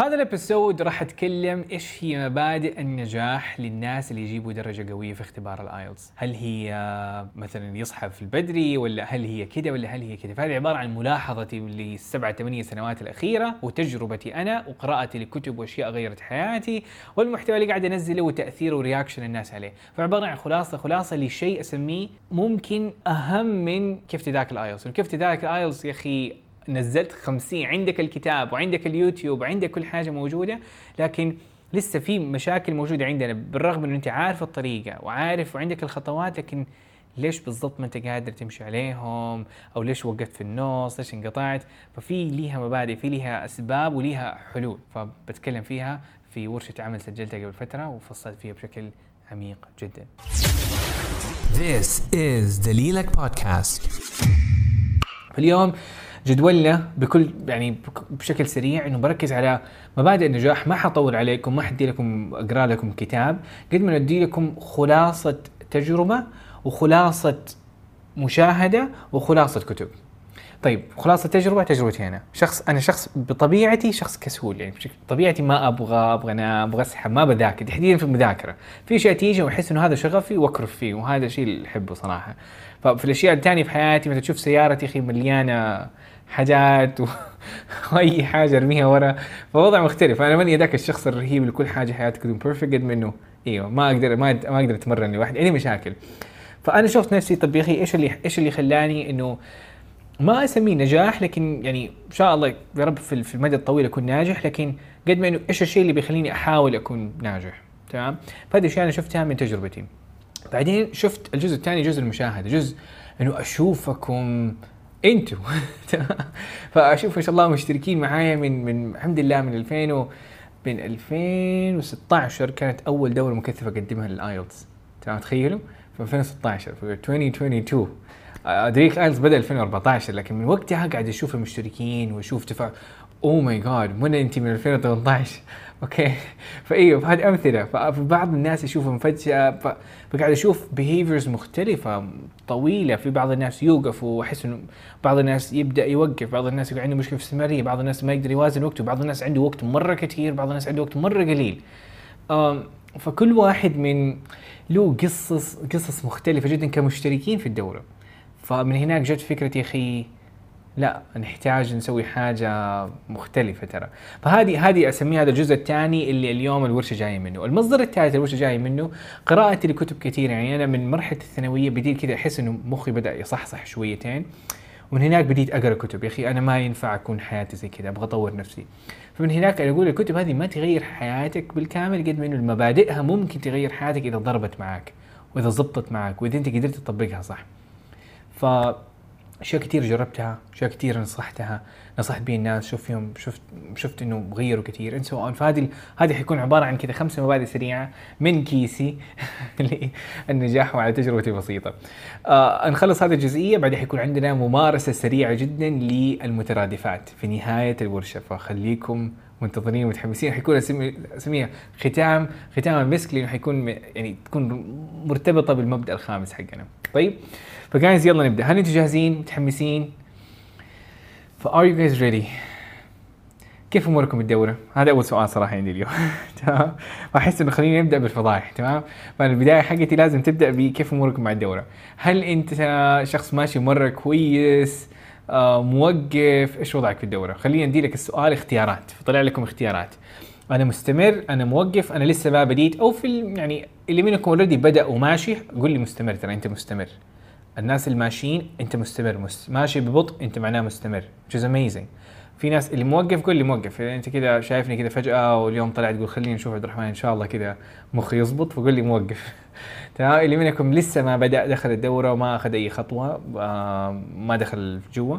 هذا ال episode راح أتكلم إيش هي مبادئ النجاح للناس اللي يجيبوا درجة قوية في اختبار ال IELTS، هل هي مثلا يصحى في البدري ولا هل هي كذا ولا هل هي كذا، فهذه عبارة عن ملاحظتي للسبع ثمانية سنوات الأخيرة وتجربتي أنا وقراءتي لكتب وأشياء غيرت حياتي والمحتوى اللي قاعد أنزله وتاثيره و reaction الناس عليه، فعبارة عن خلاصة خلاصة لشيء أسميه ممكن أهم من كيف تذاكر ال IELTS، وكيف تذاكر ال IELTS يا أخي نزلت 50 عندك الكتاب وعندك اليوتيوب وعندك كل حاجة موجودة لكن لسه في مشاكل موجودة عندنا بالرغم إنه أنت عارف الطريقة وعارف وعندك الخطوات لكن ليش بالضبط ما أنت قادر تمشي عليهم؟ أو ليش وقفت في النص؟ ليش انقطعت؟ ففي ليها مبادئ في ليها أسباب وليها حلول. فبتكلم فيها في ورشة عمل سجلتها قبل فترة وفصلت فيها بشكل عميق جدا. This is دليلك بودكاست. اليوم جدولنا بكل يعني بشكل سريع إنه بركز على مبادئ النجاح. ما حطول عليكم ما حدي لكم أقرأ لكم كتاب. قد ما ندي لكم خلاصة تجربة وخلاصة مشاهدة وخلاصة كتب. طيب خلاصة تجربة تجربتي أنا. شخص أنا شخص بطبيعتي شخص كسول. يعني بطبيعتي ما أبغى أبغى أنام أبغى أسحب ما بذاكر. تحديدا في المذاكرة. في أشياء تيجي وأحس إنه هذا شغفي وأكرف فيه وهذا الشيء اللي أحبه صراحة. ففي الأشياء الثانية في حياتي مثلا تشوف سيارتي أخي مليانة حاجات و... واي حاجة أرميها ورا. فوضع مختلف. أنا ماني ذاك الشخص الرهيب اللي كل حاجة حياتي تكون perfect قد منه إيوه ما أقدر ما, ما أقدر أتمرن لوحدي. عندي مشاكل. فأنا شفت نفسي طب يا أخي إيش اللي إيش اللي خلاني إنه ما أسميه نجاح لكن يعني إن شاء الله يا رب في المدى الطويل أكون ناجح لكن قد ما إنه إيش الشيء اللي بيخليني أحاول أكون ناجح؟ تمام؟ فهذه الاشياء أنا شفتها من تجربتي. بعدين شفت الجزء الثاني جزء المشاهدة. جزء إنه أشوفكم أنتوا. فأشوف ما شاء الله مشتركين معايا من من الحمد لله من 2000 و من 2016 كانت أول دورة مكثفة أقدمها للآيلتس. تمام. تخيلوا؟ في 2016 في 2022 ادريك آيلتس بدأ 2014 لكن من وقتها قاعد أشوف المشتركين وأشوف تفاعل oh my God منى انت من 2018 okay. فايوه فهذه أمثلة. فبعض الناس يشوفهم فجأة. فقاعد أشوف behaviors مختلفة طويلة. في بعض الناس يوقف وأحس إنه بعض الناس يبدأ يوقف. بعض الناس يقول عنده مشكلة في الاستمراريه بعض الناس ما يقدر يوازن وقته. بعض الناس عنده وقت مرة كثير بعض الناس عنده وقت مرة قليل. فكل واحد من له قصص قصص مختلفة جدا كمشتركين في الدوره فمن هناك جت فكرة يا أخي لا نحتاج نسوي حاجة مختلفة ترى. فهذه هذه أسميها هذا الجزء الثاني اللي اليوم الورشة جاية منه. المصدر الثالث الورشة جاية منه قراءتي لكتب كثير يعني أنا من مرحلة الثانوية بديت كذا أحس إنه مخي بدأ يصحصح شويتين ومن هناك بديت أقرأ كتب. يا أخي أنا ما ينفع أكون حياتي زي كذا أبغى أطور نفسي. فمن هناك أنا أقول الكتب هذه ما تغير حياتك بالكامل قد ما إنه مبادئها ممكن تغير حياتك إذا ضربت معك وإذا زبطت معك وإذا أنت قدرت تطبقها صح. ف أشياء كثير جربتها أشياء كثير نصحتها نصحت بيه الناس شوف فيهم شفت شفت إنه غيروا كثير انت سواء فهذه هذه حيكون عبارة عن كذا خمسه مبادئ سريعة من كيسي للنجاح وعلى تجربتي بسيطة. آه نخلص هذه الجزئية بعدين حيكون عندنا ممارسة سريعة جدا للمترادفات في نهاية الورشة. فخليكم منتظرين ومتحمسين. حيكون أسميها ختام ختام المسك لأنه حيكون يعني تكون مرتبطة بالمبدأ الخامس حقنا. طيب ف guys يلا نبدأ. هل أنتم جاهزين؟ متحمسين؟ ف are you guys ready كيف أموركم بالدوره؟ هذا أول سؤال صراحة عندي اليوم. تمام؟ واحس إنه خلينا نبدأ بالفضايح تمام؟ فالبدايه حقتي لازم تبدأ بكيف أموركم مع الدورة. هل أنت شخص ماشي مرة كويس آه موقف؟ إيش وضعك في الدورة؟ خلينا ندي لك السؤال اختيارات. فطلع لكم اختيارات. أنا مستمر أنا موقف أنا لسه ما بديت أو في يعني اللي منكم اوريدي بدأ وماشي قول لي مستمر ترى أنت مستمر. الناس الماشيين أنت مستمر. مست... ماشي ببطء أنت معناه مستمر which is amazing. في ناس اللي موقف قول لي موقف. يعني أنت كذا شايفني كذا فجأة واليوم طلع تقول خليني نشوف عبد الرحمن إن شاء الله كذا مخي يزبط فقول لي موقف. تمام؟ اللي منكم لسه ما بدأ دخل الدورة وما أخذ أي خطوة آه ما دخل جوا.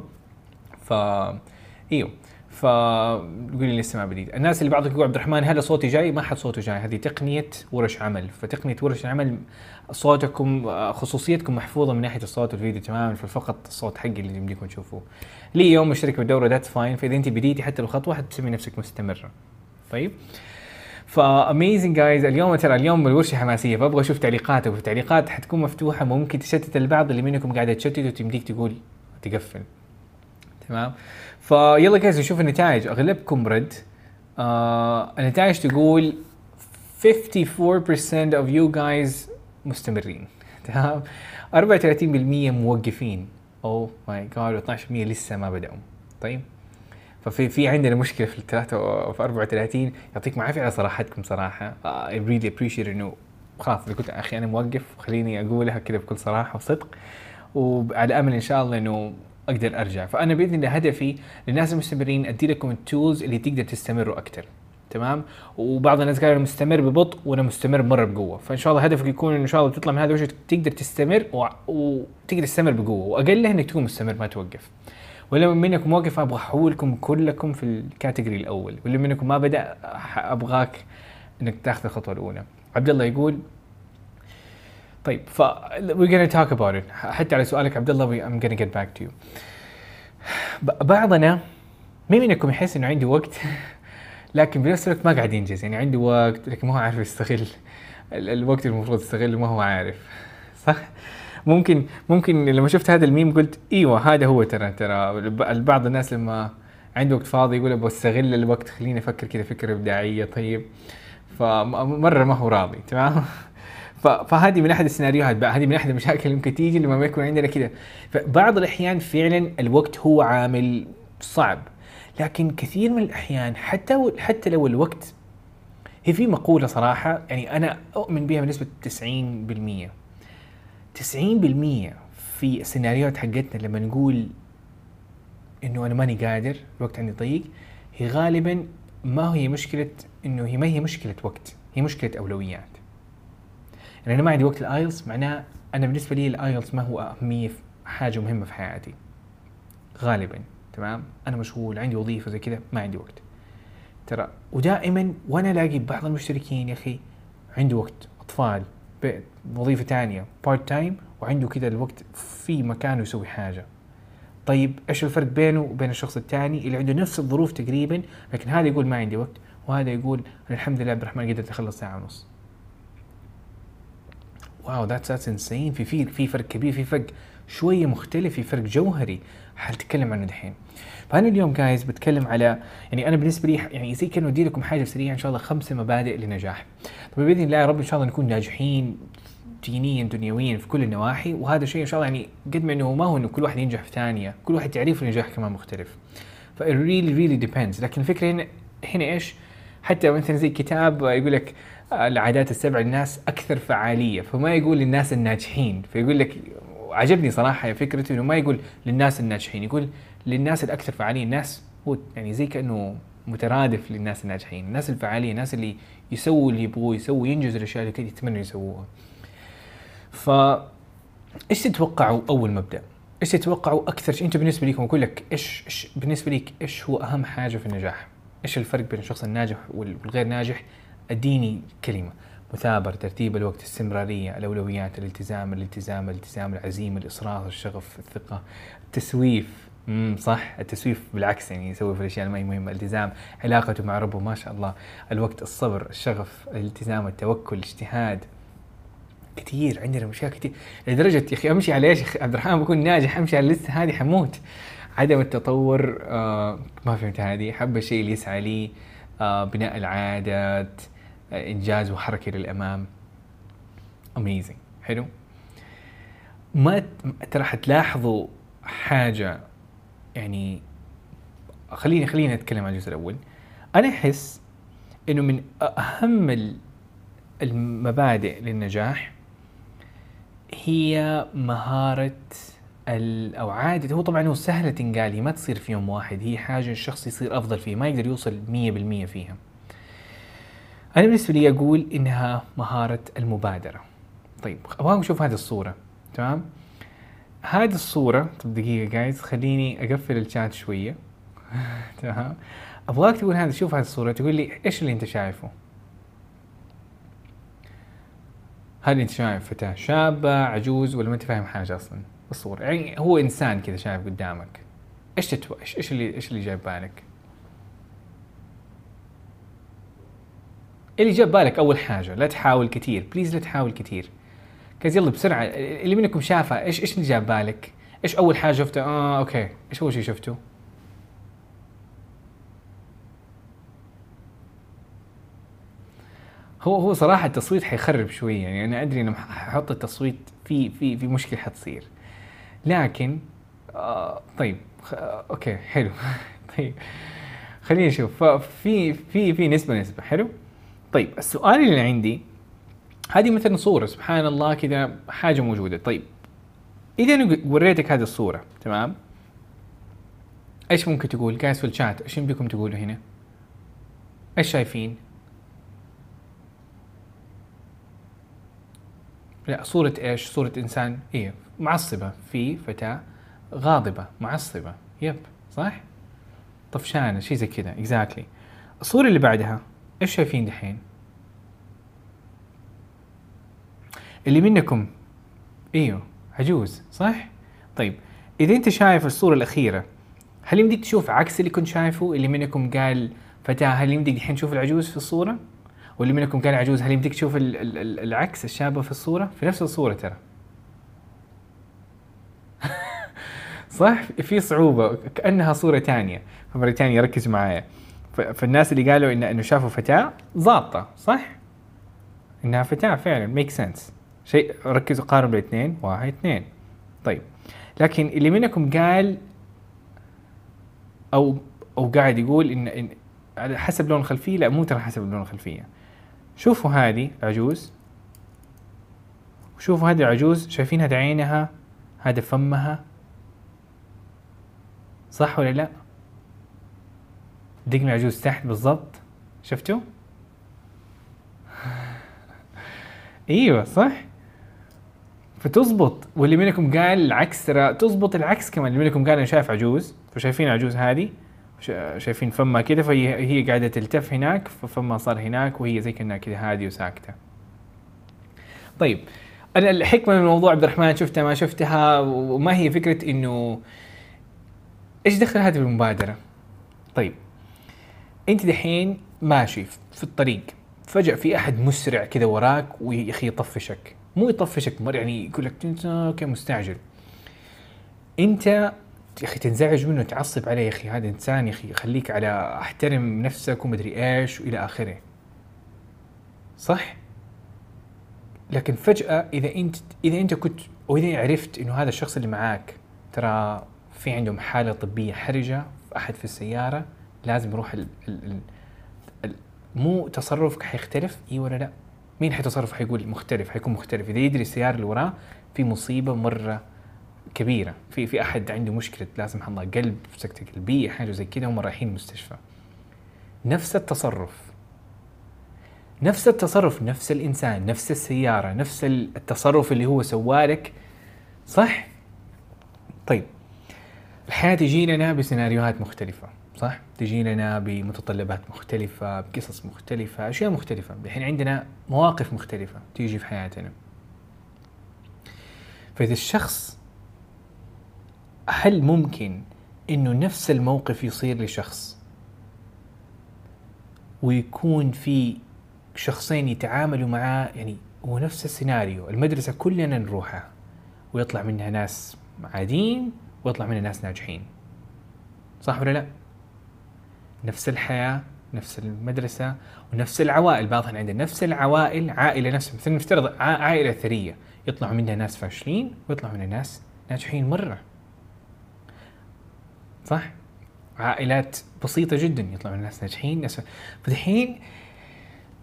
ف إيوه. فقول لي لسه ما بديت. الناس اللي بعضك يقول عبد الرحمن هذا صوتي جاي؟ ما حد صوته جاي. هذه تقنية ورش عمل. فتقنية ورش العمل صوتكم خصوصيتكم محفوظة من ناحية الصوت والفيديو تماما. فقط الصوت حقي اللي يمديكم تشوفوه. لي يوم مشترك بالدوره that's fine فإذا أنت بديتي حتى الخطوه حتسمي نفسك مستمرة. طيب؟ ف amazing guys اليوم ترى اليوم الورشة حماسية فأبغى أشوف تعليقاتكم التعليقات حتكون مفتوحة ممكن تشتت البعض اللي منكم قاعدة تشتت وتمديك تقول تقفل. تمام؟ فيلا guys نشوف النتائج. أغلبكم رد. آه النتائج تقول 54% of you guys مستمرين. تمام؟ 34% موقفين. oh my God و12% لسه ما بدأوا. طيب؟ ففي في عندنا مشكلة في الثلاثة في 34 يعطيكم العافية على صراحتكم صراحة. I really appreciate إنه خلاص إذا كنت أخي أنا موقف خليني أقولها كذا بكل صراحة وصدق. وعلى أمل إن شاء الله إنه أقدر أرجع. فأنا بإذن الله هدفي للناس المستمرين أدي لكم التولز اللي تقدر تستمروا أكثر. تمام؟ وبعض الناس قالوا أنا مستمر ببطء وأنا مستمر مرة بقوة. فإن شاء الله هدفك يكون إن شاء الله تطلع من هذا الوجه تقدر تستمر و... وتقدر تستمر بقوة. واقلها إنك تكون مستمر ما توقف. ولا منكم موقف أبغى أحولكم كلكم في الكاتيجوري الأول. واللي منكم ما بدأ أبغاك إنك تأخذ الخطوة الأولى. عبد الله يقول طيب ف we're gonna talk about it. حتى على سؤالك عبد الله I'm gonna get back to you. بعضنا مين منكم يحس إنه عنده وقت؟ لكن بنفس الوقت ما قاعد ينجز يعني عنده وقت لكن ما هو عارف يستغل ال- الوقت المفروض يستغله ما هو عارف. صح؟ ممكن ممكن لما شفت هذا الميم قلت إيوه هذا هو ترى ترى بعض الناس لما عنده وقت فاضي يقول أبغى أستغل الوقت خليني أفكر كذا فكرة إبداعية طيب. فمره ما هو راضي تمام؟ فهذه من أحد السيناريوهات بقى هذه من أحد المشاكل اللي ممكن تيجي لما ما يكون عندنا كذا. فبعض الأحيان فعلا الوقت هو عامل صعب. لكن كثير من الأحيان حتى حتى لو الوقت هي في مقولة صراحة يعني أنا أؤمن بها بنسبة 90% 90% في السيناريوهات حقتنا لما نقول إنه أنا ماني قادر الوقت عندي ضيق هي غالبا ما هي مشكلة إنه هي ما هي مشكلة وقت هي مشكلة أولويات. يعني أنا ما عندي وقت الايلتس معناه أنا بالنسبة لي الايلتس ما هو أهمية حاجة مهمة في حياتي. غالبا. تمام؟ أنا مشغول عندي وظيفة زي كذا ما عندي وقت. ترى ودائما وأنا ألاقي بعض المشتركين يا أخي عنده وقت أطفال بيت وظيفة ثانية part time وعنده كذا الوقت في مكانه يسوي حاجة. طيب إيش الفرق بينه وبين الشخص الثاني اللي عنده نفس الظروف تقريبا لكن هذا يقول ما عندي وقت وهذا يقول الحمد لله عبد الرحمن قدرت أخلص ساعة ونص. wow that's that's insane في في في فرق كبير في فرق شوية مختلف في فرق جوهري. حنتكلم عنه دحين؟ فأنا اليوم guys بتكلم على يعني أنا بالنسبة لي يعني زي كأنه أدي لكم حاجة سريعة إن شاء الله خمسة مبادئ للنجاح طيب بإذن الله يا رب إن شاء الله نكون ناجحين دينيا دنيويا في كل النواحي. وهذا شيء إن شاء الله يعني قد ما إنه ما هو إنه كل واحد ينجح في ثانية كل واحد تعريف النجاح كمان مختلف. ف really really depends. لكن الفكرة هنا هنا إيش؟ حتى مثلا زي كتاب يقول لك آه، العادات السبع للناس أكثر فعالية. فما يقول للناس الناجحين. فيقول لك عجبني صراحة فكرته إنه ما يقول للناس الناجحين يقول للناس الأكثر فعاليه الناس هو يعني زي كأنه مترادف للناس الناجحين الناس الفعاليه الناس اللي يسووا اللي يبغوه يسووا ينجزوا الأشياء اللي كده يتمنوا يسووها ف إيش تتوقعوا أول مبدأ؟ إيش تتوقعوا أكثر شيء أنت بالنسبة لكم أقول لك إيش إيش بالنسبة لك إيش هو أهم حاجة في النجاح؟ إيش الفرق بين الشخص الناجح وال- والغير ناجح؟ أديني كلمة مثابر، ترتيب الوقت، استمرارية، الأولويات، الالتزام، الالتزام، الالتزام، العزيمه، الاصرار، الشغف، الثقة، التسويف، امم صح. التسويف بالعكس يعني يسوي في الأشياء هي مهمة، الالتزام، علاقته مع ربه ما شاء الله، الوقت، الصبر، الشغف، الالتزام، التوكل، الاجتهاد، كثير عندنا مشاكل كثير لدرجة يا أخي أمشي على إيش؟ عبد الرحمن بكون ناجح أمشي على اللسته هذه حموت. عدم التطور آه ما فهمت هذه. حب الشيء اللي يسعى لي آه بناء العادات آه إنجاز وحركة للامام اميزنج حلو. ما ترى حتلاحظوا حاجة يعني خليني خليني أتكلم عن الجزء الأول. أنا أحس إنه من أهم ال- المبادئ للنجاح هي مهارة أو عادة. هو طبعا هو سهلة تنقال هي ما تصير في يوم واحد هي حاجة الشخص يصير أفضل فيها ما يقدر يوصل مية بالمية فيها. أنا بالنسبة لي أقول إنها مهارة المبادرة. طيب أبغاكم نشوف هذه الصورة تمام؟ هذه الصورة طب دقيقة جايز خليني أقفل الشات شوية. تمام. أبغاك تقول هذا شوف هذه الصورة تقول لي إيش اللي أنت شايفه؟ هل أنت شايف فتاة شابة عجوز ولا ما أنت فاهم حاجة أصلا؟ بالصورة يعني هو إنسان كذا شايف قدامك. إيش تتو... إيش إيش اللي إيش اللي جاي ببالك؟ اللي جاء ببالك أول حاجة لا تحاول كثير. please لا تحاول كثير. guys يلا بسرعة اللي منكم شافها إيش إيش اللي جاء ببالك؟ إيش أول حاجة شفته؟ آه okay إيش أول شيء شفته؟ هو هو صراحة التصويت حيخرب شوية يعني أنا أدري إنه ححط التصويت في في في مشكلة حتصير لكن آه طيب آه okay حلو طيب خلينا نشوف ففي في في نسبه نسبة حلو طيب السؤال اللي عندي هذه مثلا صورة سبحان الله كذا حاجة موجودة. طيب إذا أنا وريتك هذه الصورة تمام؟ إيش ممكن تقول؟ جايز في الشات إيش يمديكم تقولوا هنا؟ إيش شايفين؟ لا صورة إيش؟ صورة إنسان إيه معصبة في فتاة غاضبة معصبة. يب صح؟ طفشانة شيء زي كذا اكزاكتلي الصورة اللي بعدها إيش شايفين دحين؟ اللي منكم إيوه عجوز صح؟ طيب إذا أنت شايف الصورة الأخيرة هل يمديك تشوف عكس اللي كنت شايفه؟ اللي منكم قال فتاة هل يمديك دحين تشوف العجوز في الصورة؟ واللي منكم قال عجوز هل يمديك تشوف ال- ال- ال- العكس الشابة في الصورة؟ في نفس الصورة ترى صح؟ في صعوبة كأنها صورة تانية فمرة تانية ركزوا معايا فالناس اللي قالوا إن إنه شافوا فتاة ظابطة صح؟ إنها فتاة فعلا ميك سنس شيء ركزوا قارنوا بالاثنين واحد اثنين. طيب. لكن اللي منكم قال أو أو قاعد يقول إن, إن على حسب لون الخلفية لا مو ترى حسب لون الخلفية. شوفوا هذه عجوز. وشوفوا هذه العجوز شايفين هذا عينها هذا فمها. صح ولا لا؟ دقن العجوز تحت بالضبط. شفتوا؟ إيوه صح؟ فتزبط واللي منكم قال العكس ترى تزبط العكس كمان اللي منكم قال أنا شايف عجوز فشايفين العجوز هذه شا- شايفين فمها كذا فهي هي قاعدة تلتف هناك ففمها صار هناك وهي زي كأنها كذا هادية وساكتة. طيب أنا الحكمة من الموضوع عبد الرحمن شفتها ما شفتها وما هي فكرة إنه إيش دخل هذه بالمبادرة؟ طيب أنت دحين ماشي في الطريق فجأة في أحد مسرع كذا وراك ويا أخي يطفشك مو يطفشك مر يعني يقول لك أنت أوكي مستعجل. أنت يا أخي تنزعج منه تعصب عليه يا أخي هذا إنسان يا أخي خليك على أحترم نفسك ومدري إيش وإلى آخره. صح؟ لكن فجأة إذا أنت إذا أنت كنت وإذا عرفت إنه هذا الشخص اللي معاك ترى في عندهم حالة طبية حرجة أحد في السيارة لازم يروح ال ال ال مو تصرفك حيختلف إي ولا لا؟ مين حيتصرف؟ حيقول مختلف حيكون مختلف. إذا يدري السيارة اللي وراه في مصيبة مرة كبيرة في في أحد عنده مشكلة لا سمح الله قلب سكتة قلبية حاجة زي كذا هم رايحين المستشفى. نفس التصرف. نفس التصرف نفس الإنسان نفس السيارة نفس التصرف اللي هو سوالك صح؟ طيب. الحياة تجي لنا بسيناريوهات مختلفة. صح؟ تجي لنا بمتطلبات مختلفة بقصص مختلفة أشياء مختلفة. الحين عندنا مواقف مختلفة تيجي في حياتنا. فإذا الشخص هل ممكن إنه نفس الموقف يصير لشخص؟ ويكون في شخصين يتعاملوا معاه يعني هو نفس السيناريو. المدرسة كلنا نروحها. ويطلع منها ناس عاديين ويطلع منها ناس ناجحين. صح ولا لا؟ نفس الحياة نفس المدرسة ونفس العوائل بعضهم عندنا نفس العوائل عائلة نفسها مثلا نفترض ع- عائلة ثرية يطلعوا منها ناس فاشلين ويطلعوا منها ناس ناجحين مرة صح؟ عائلات بسيطة جدا يطلعوا منها ناس ناجحين ناس فدحين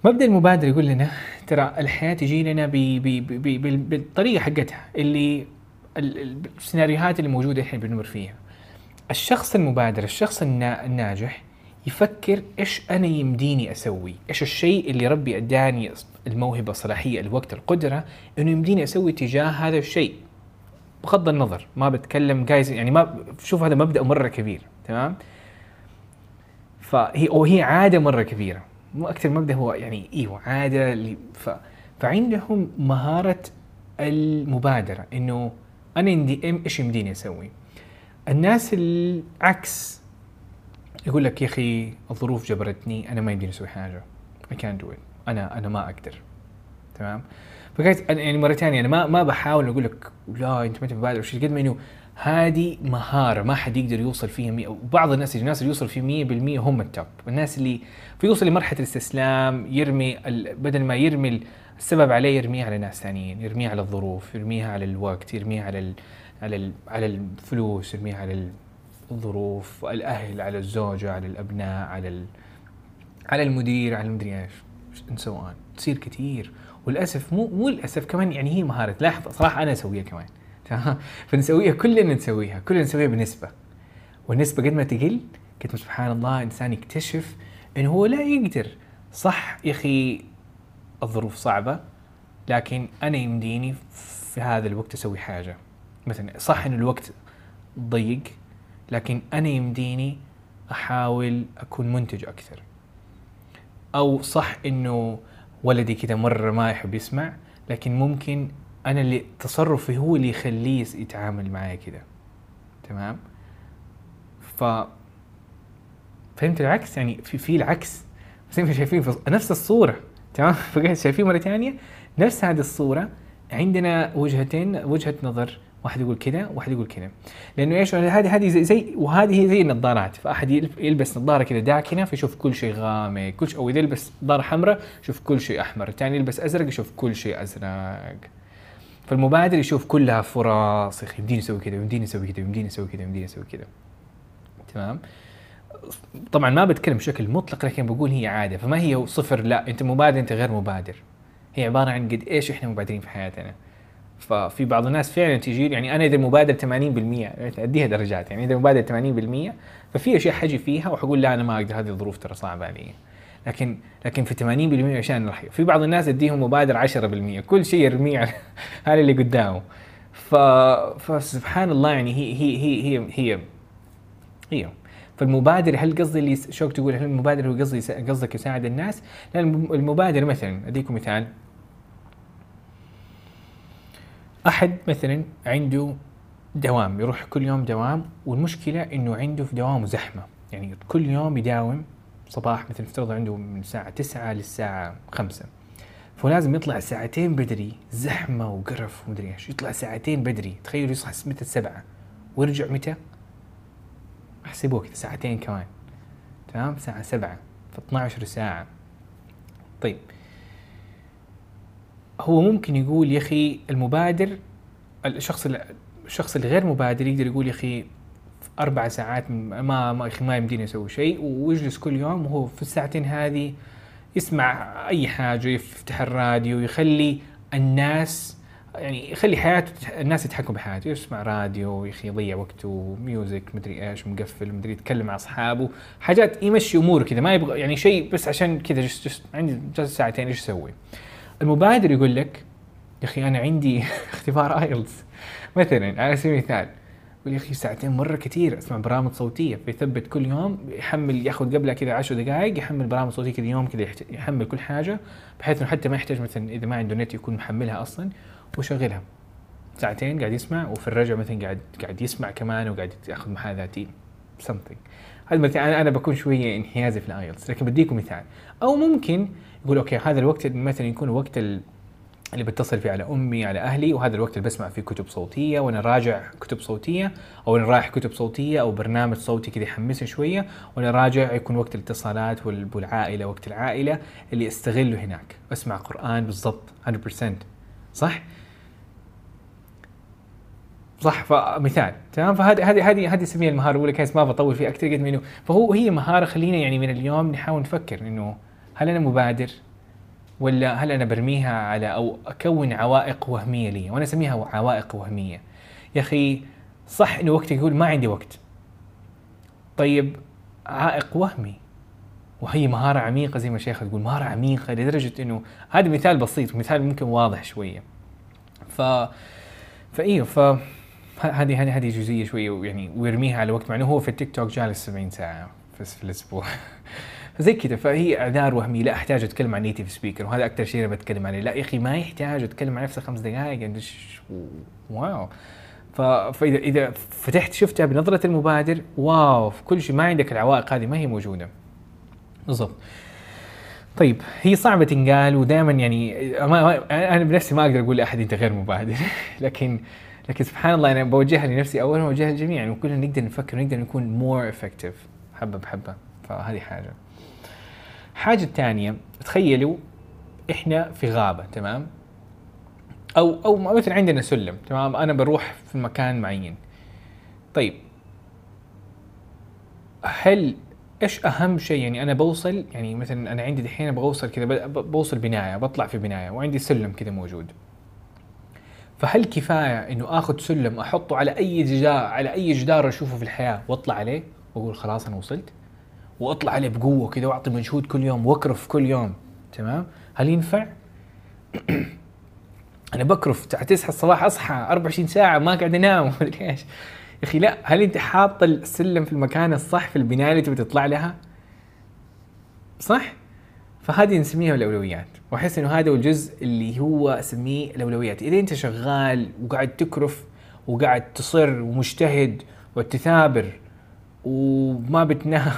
مبدأ المبادرة يقول لنا ترى الحياة تجي لنا بالطريقة حقتها اللي ال- ال- السيناريوهات اللي موجودة الحين بنمر فيها. الشخص المبادر الشخص النا- الناجح يفكر إيش أنا يمديني أسوي؟ إيش الشيء اللي ربي أداني الموهبة الصلاحية الوقت القدرة إنه يمديني أسوي تجاه هذا الشيء. بغض النظر ما بتكلم جايز يعني ما شوف هذا مبدأ مرة كبير تمام؟ فهي وهي عادة مرة كبيرة مو أكثر مبدأ هو يعني أيوه عادة ف فعندهم مهارة المبادرة إنه أنا عندي إيش يمديني أسوي الناس العكس يقول لك يا أخي الظروف جبرتني أنا ما يمديني أسوي حاجة. Can't do it. أنا أنا ما أقدر. تمام؟ فقلت يعني مرة ثانية أنا ما ما بحاول أقول لك لا أنت ما انت مبادر وشي قد ما انه هذه مهارة ما حد يقدر يوصل فيها مية. وبعض الناس الناس اللي يوصل فيه 100% هم التوب. الناس اللي فيوصل لمرحلة الاستسلام يرمي ال- بدل ما يرمي السبب عليه يرميه على ناس ثانيين يرميه على الظروف يرميها على الوقت يرميها على ال على ال على الفلوس يرميها على ال- الظروف الأهل على الزوجة على الأبناء على على المدير على المدري إيش نسوان تصير كثير وللأسف مو مو للأسف كمان يعني هي مهارة. لاحظ صراحة أنا أسويها كمان. تمام؟ فنسويها كلنا نسويها كلنا نسويها بنسبة. والنسبة قد ما تقل قد ما سبحان الله إنسان يكتشف إنه هو لا يقدر. صح يا أخي الظروف صعبة لكن أنا يمديني في هذا الوقت أسوي حاجة. مثلا صح انه الوقت ضيق لكن أنا يمديني أحاول أكون منتج أكثر. أو صح إنه ولدي كذا مرة ما يحب يسمع لكن ممكن أنا اللي تصرفي هو اللي يخليه يتعامل معايا كذا تمام؟ ف فهمت العكس؟ يعني في في العكس. زي ما شايفين في نفس الصورة. تمام؟ فقاعد شايفين مرة ثانية نفس هذه الصورة. عندنا وجهتين وجهة نظر. واحد يقول كذا واحد يقول كذا. لأنه إيش؟ هذه هذه زي, زي وهذه زي النظارات. فأحد يلبس نظارة كذا داكنه فيشوف كل شيء غامق. كل شيء أو إذا يلبس نظارة حمراء يشوف كل شيء أحمر. الثاني يلبس أزرق يشوف كل شيء أزرق. فالمبادر يشوف كلها فرص يا أخي يمديني أسوي كذا يمديني أسوي كذا يمديني أسوي كذا يمديني أسوي كذا. تمام؟ طبعا ما بتكلم بشكل مطلق لكن بقول هي عادة. فما هي صفر لا أنت مبادر أنت غير مبادر. هي عبارة عن قد إيش إحنا مبادرين في حياتنا. ففي بعض الناس فعلا تجي يعني أنا إذا مبادر 80% أديها درجات يعني إذا مبادر 80% ففي أشياء حجي فيها وحقول لا أنا ما أقدر هذه الظروف ترى صعبة علي لكن لكن في 80% عشان راح في بعض الناس أديهم مبادر 10% كل شيء يرميه على هذا اللي قدامه ف فسبحان الله يعني هي هي هي هي هي, هي. فالمبادر هل قصدي اللي شوك تقول هل المبادر هو قصدي قصدك يساعد الناس؟ لا الم- المبادر مثلا أديكم مثال أحد مثلا عنده دوام يروح كل يوم دوام والمشكلة إنه عنده في دوامه زحمة. يعني كل يوم يداوم صباح مثلا افترض عنده من الساعة 9 للساعة 5 فلازم يطلع ساعتين بدري زحمة وقرف ومدري إيش. يطلع ساعتين بدري تخيل يصحى متى السبعة؟ ويرجع متى؟ أحسبوه كذا ساعتين كمان. تمام؟ الساعة سبعة ف 12 ساعة. طيب هو ممكن يقول يا أخي المبادر الشخص ال- الشخص الغير مبادر يقدر يقول يا أخي أربع ساعات ما ما أخي ما يمديني أسوي شيء ويجلس كل يوم وهو في الساعتين هذه يسمع أي حاجة يفتح الراديو يخلي الناس يعني يخلي حياته الناس يتحكموا بحياته يسمع راديو يا أخي يضيع وقته ميوزك مدري إيش مقفل مدري يتكلم مع أصحابه حاجات يمشي أموره كذا ما يبغى يعني شيء بس عشان كذا عندي ساعتين إيش أسوي؟ المبادر يقول لك يا أخي أنا عندي اختبار آيلتس. مثلا على سبيل المثال يقول يا أخي ساعتين مرة كثير أسمع برامج صوتية فيثبت كل يوم يحمل يأخذ قبلها كذا 10 دقائق يحمل برامج صوتية كذا يوم كذا يحمل كل حاجة بحيث إنه حتى ما يحتاج مثلا إذا ما عنده نت يكون محملها أصلا ويشغلها. ساعتين قاعد يسمع وفي الرجعه مثلا قاعد قاعد يسمع كمان وقاعد يأخذ محاذاتي something. هذا مثلا أنا بكون شوية انحيازي في الآيلتس لكن بديكم مثال. أو ممكن يقول okay هذا الوقت مثلا يكون وقت ال اللي بتصل فيه على أمي على أهلي وهذا الوقت اللي بسمع فيه كتب صوتية وأنا راجع كتب صوتية أو أنا رايح كتب صوتية أو برنامج صوتي كذا يحمسني شوية وأنا راجع يكون وقت الاتصالات وال- والعائلة وقت العائلة اللي أستغله هناك. أسمع قرآن بالضبط 100% صح؟ صح. فمثال تمام؟ فهذه هذه هذه هذه أسميها المهارة الأولى. كيس ما بطول فيها أكثر. قد ما انه فهو هي مهارة خلينا يعني من اليوم نحاول نفكر إنه هل أنا مبادر؟ ولا هل أنا برميها على أو أكون عوائق وهمية لي؟ وأنا أسميها عوائق وهمية. يا أخي صح إنه وقتك يقول ما عندي وقت. طيب عائق وهمي. وهي مهارة عميقة زي ما الشيخ تقول مهارة عميقة لدرجة إنه هذا مثال بسيط مثال ممكن واضح شوية. ف فايوه ف ه- هذه هذه هذه جزئية شوية يعني ويرميها على وقت مع إنه هو في التيك توك جالس 70 ساعة في الأسبوع. فزي كذا. فهي اعذار وهميه لا أحتاج أتكلم عن native speaker وهذا أكثر شيء أنا بتكلم عليه. لا يا أخي ما يحتاج أتكلم عن نفسي خمس دقائق يعني wow. فاذا إذا فتحت شفتها بنظرة المبادر wow. في كل شيء ما عندك العوائق هذه ما هي موجودة. بالضبط. طيب هي صعبة تنقال ودائما يعني ما أنا بنفسي ما أقدر أقول لأحد أنت غير مبادر. لكن لكن سبحان الله أنا بوجهها لنفسي اولا وبوجهها للجميع. يعني كلنا نقدر نفكر ونقدر نكون more effective حبة بحبة. فهذه حاجة. الحاجة الثانية تخيلوا إحنا في غابة تمام؟ أو أو مثلا عندنا سلم تمام؟ أنا بروح في مكان معين. طيب. هل إيش أهم شيء؟ يعني أنا بوصل يعني مثلا أنا عندي دحين بوصل كذا بوصل بناية بطلع في بناية وعندي سلم كذا موجود. فهل كفاية إنه آخذ سلم أحطه على أي جدار على أي جدار أشوفه في الحياة وأطلع عليه وأقول خلاص أنا وصلت؟ واطلع عليه بقوة كذا وأعطي مجهود كل يوم وأكرف كل يوم. تمام؟ هل ينفع؟ أنا بكرف. 9 الصباح أصحى 24 ساعة ما قاعد أنام. ومدري إيش يا أخي لا. هل أنت حاط السلم في المكان الصح في البناية اللي تبي تطلع لها؟ صح؟ فهذه نسميها الأولويات. وأحس إنه هذا هو الجزء اللي هو أسميه الأولويات. إذا أنت شغال وقاعد تكرف وقاعد تصر ومجتهد وتثابر وما بتنام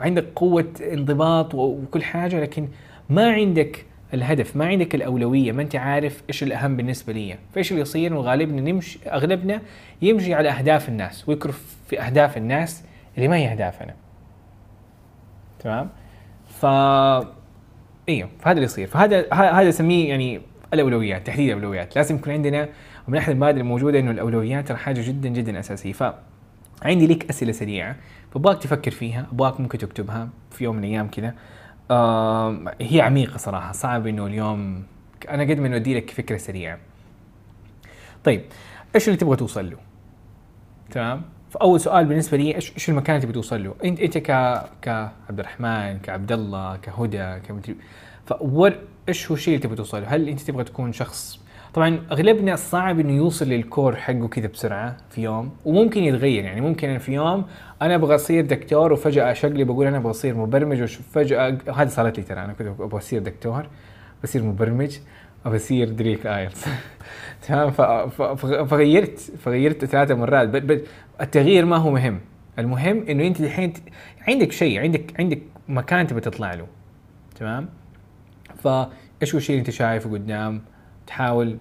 وعندك قوة انضباط وكل حاجة لكن ما عندك الهدف ما عندك الأولوية ما أنت عارف إيش الأهم بالنسبة لي. فإيش اللي يصير؟ وغالبنا نمشي أغلبنا يمشي على أهداف الناس ويكرف في أهداف الناس اللي ما هي أهدافنا. تمام؟ ف أيوه فهذا اللي يصير. فهذا هذا أسميه يعني الأولويات تحديد الأولويات. لازم يكون عندنا ومن أحد المبادئ الموجودة إنه الأولويات حاجة جدا جدا أساسية. ف عندي لك أسئلة سريعة. فابغاك تفكر فيها أبغاك ممكن تكتبها في يوم من الأيام كذا. آم، هي عميقة صراحة صعب إنه اليوم أنا قد ما ادي لك فكرة سريعة. طيب إيش اللي تبغى توصل له؟ تمام؟ فأول سؤال بالنسبة لي إيش إيش المكان اللي تبي توصل له؟ انت أنت ك كعبد الرحمن كعبد الله كهدى كمدري فور إيش هو الشيء اللي تبي توصل له؟ هل أنت تبغى تكون شخص طبعا اغلبنا صعب إنه يوصل للكور حقه كذا بسرعة في يوم وممكن يتغير يعني. ممكن في يوم أنا أبغى أصير دكتور وفجأة اشقلب بقول أنا أبغى أصير مبرمج وفجاه هذه صارت لي ترى أنا كنت أبغى أصير دكتور بصير مبرمج أصير دريك IELTS تمام؟ فغيرت فغيرت ثلاثة مرات. التغيير ما هو مهم. المهم إنه أنت الحين عندك شيء عندك عندك مكان تبي تطلع له. تمام؟ فايش هو الشيء اللي أنت شايفه قدام. تحاول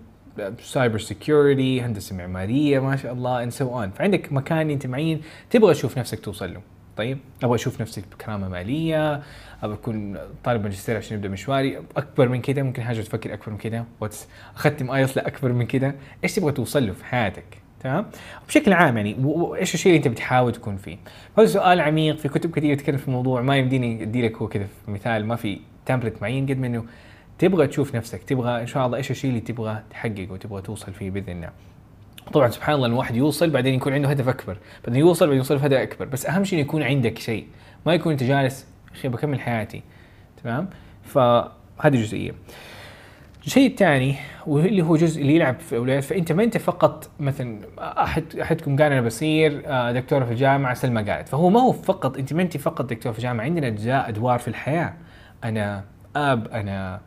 cyber security هندسة معمارية ما شاء الله and so on فعندك مكان أنت معين تبغى تشوف نفسك توصل له. طيب؟ أبغى أشوف نفسي بكرامة مالية أبغى أكون طالب ماجستير عشان ابدا مشواري أكبر من كده؟ ممكن حاجة تفكر أكبر من كده؟ واتس أختم IELTS لاكبر من كده؟ إيش تبغى توصل له في حياتك؟ تمام؟ بشكل عام يعني إيش الشيء اللي أنت بتحاول تكون فيه؟ هذا سؤال عميق في كتب كثير تتكلم في الموضوع ما يمديني ادي لك هو كذا مثال ما في template معين قد ما إنه تبغى تشوف نفسك تبغى إن شاء الله إيش الشيء اللي تبغى تحققه وتبغى توصل فيه بإذن الله. طبعا سبحان الله الواحد يوصل بعدين يكون عنده هدف أكبر. بعدين يوصل بعدين يوصل هدف أكبر. بس أهم شيء يكون عندك شيء. ما يكون أنت جالس أخي بكمل حياتي. تمام؟ فهذه جزئية. الشيء الثاني واللي هو جزء اللي يلعب في الأولويات. فأنت ما أنت فقط مثلا أحد أحدكم قال أنا بصير آه، دكتور في الجامعة سلمى قالت. فهو ما هو فقط أنت ما أنت فقط دكتور في الجامعة. عندنا أجزاء أدوار في الحياة. أنا آب أنا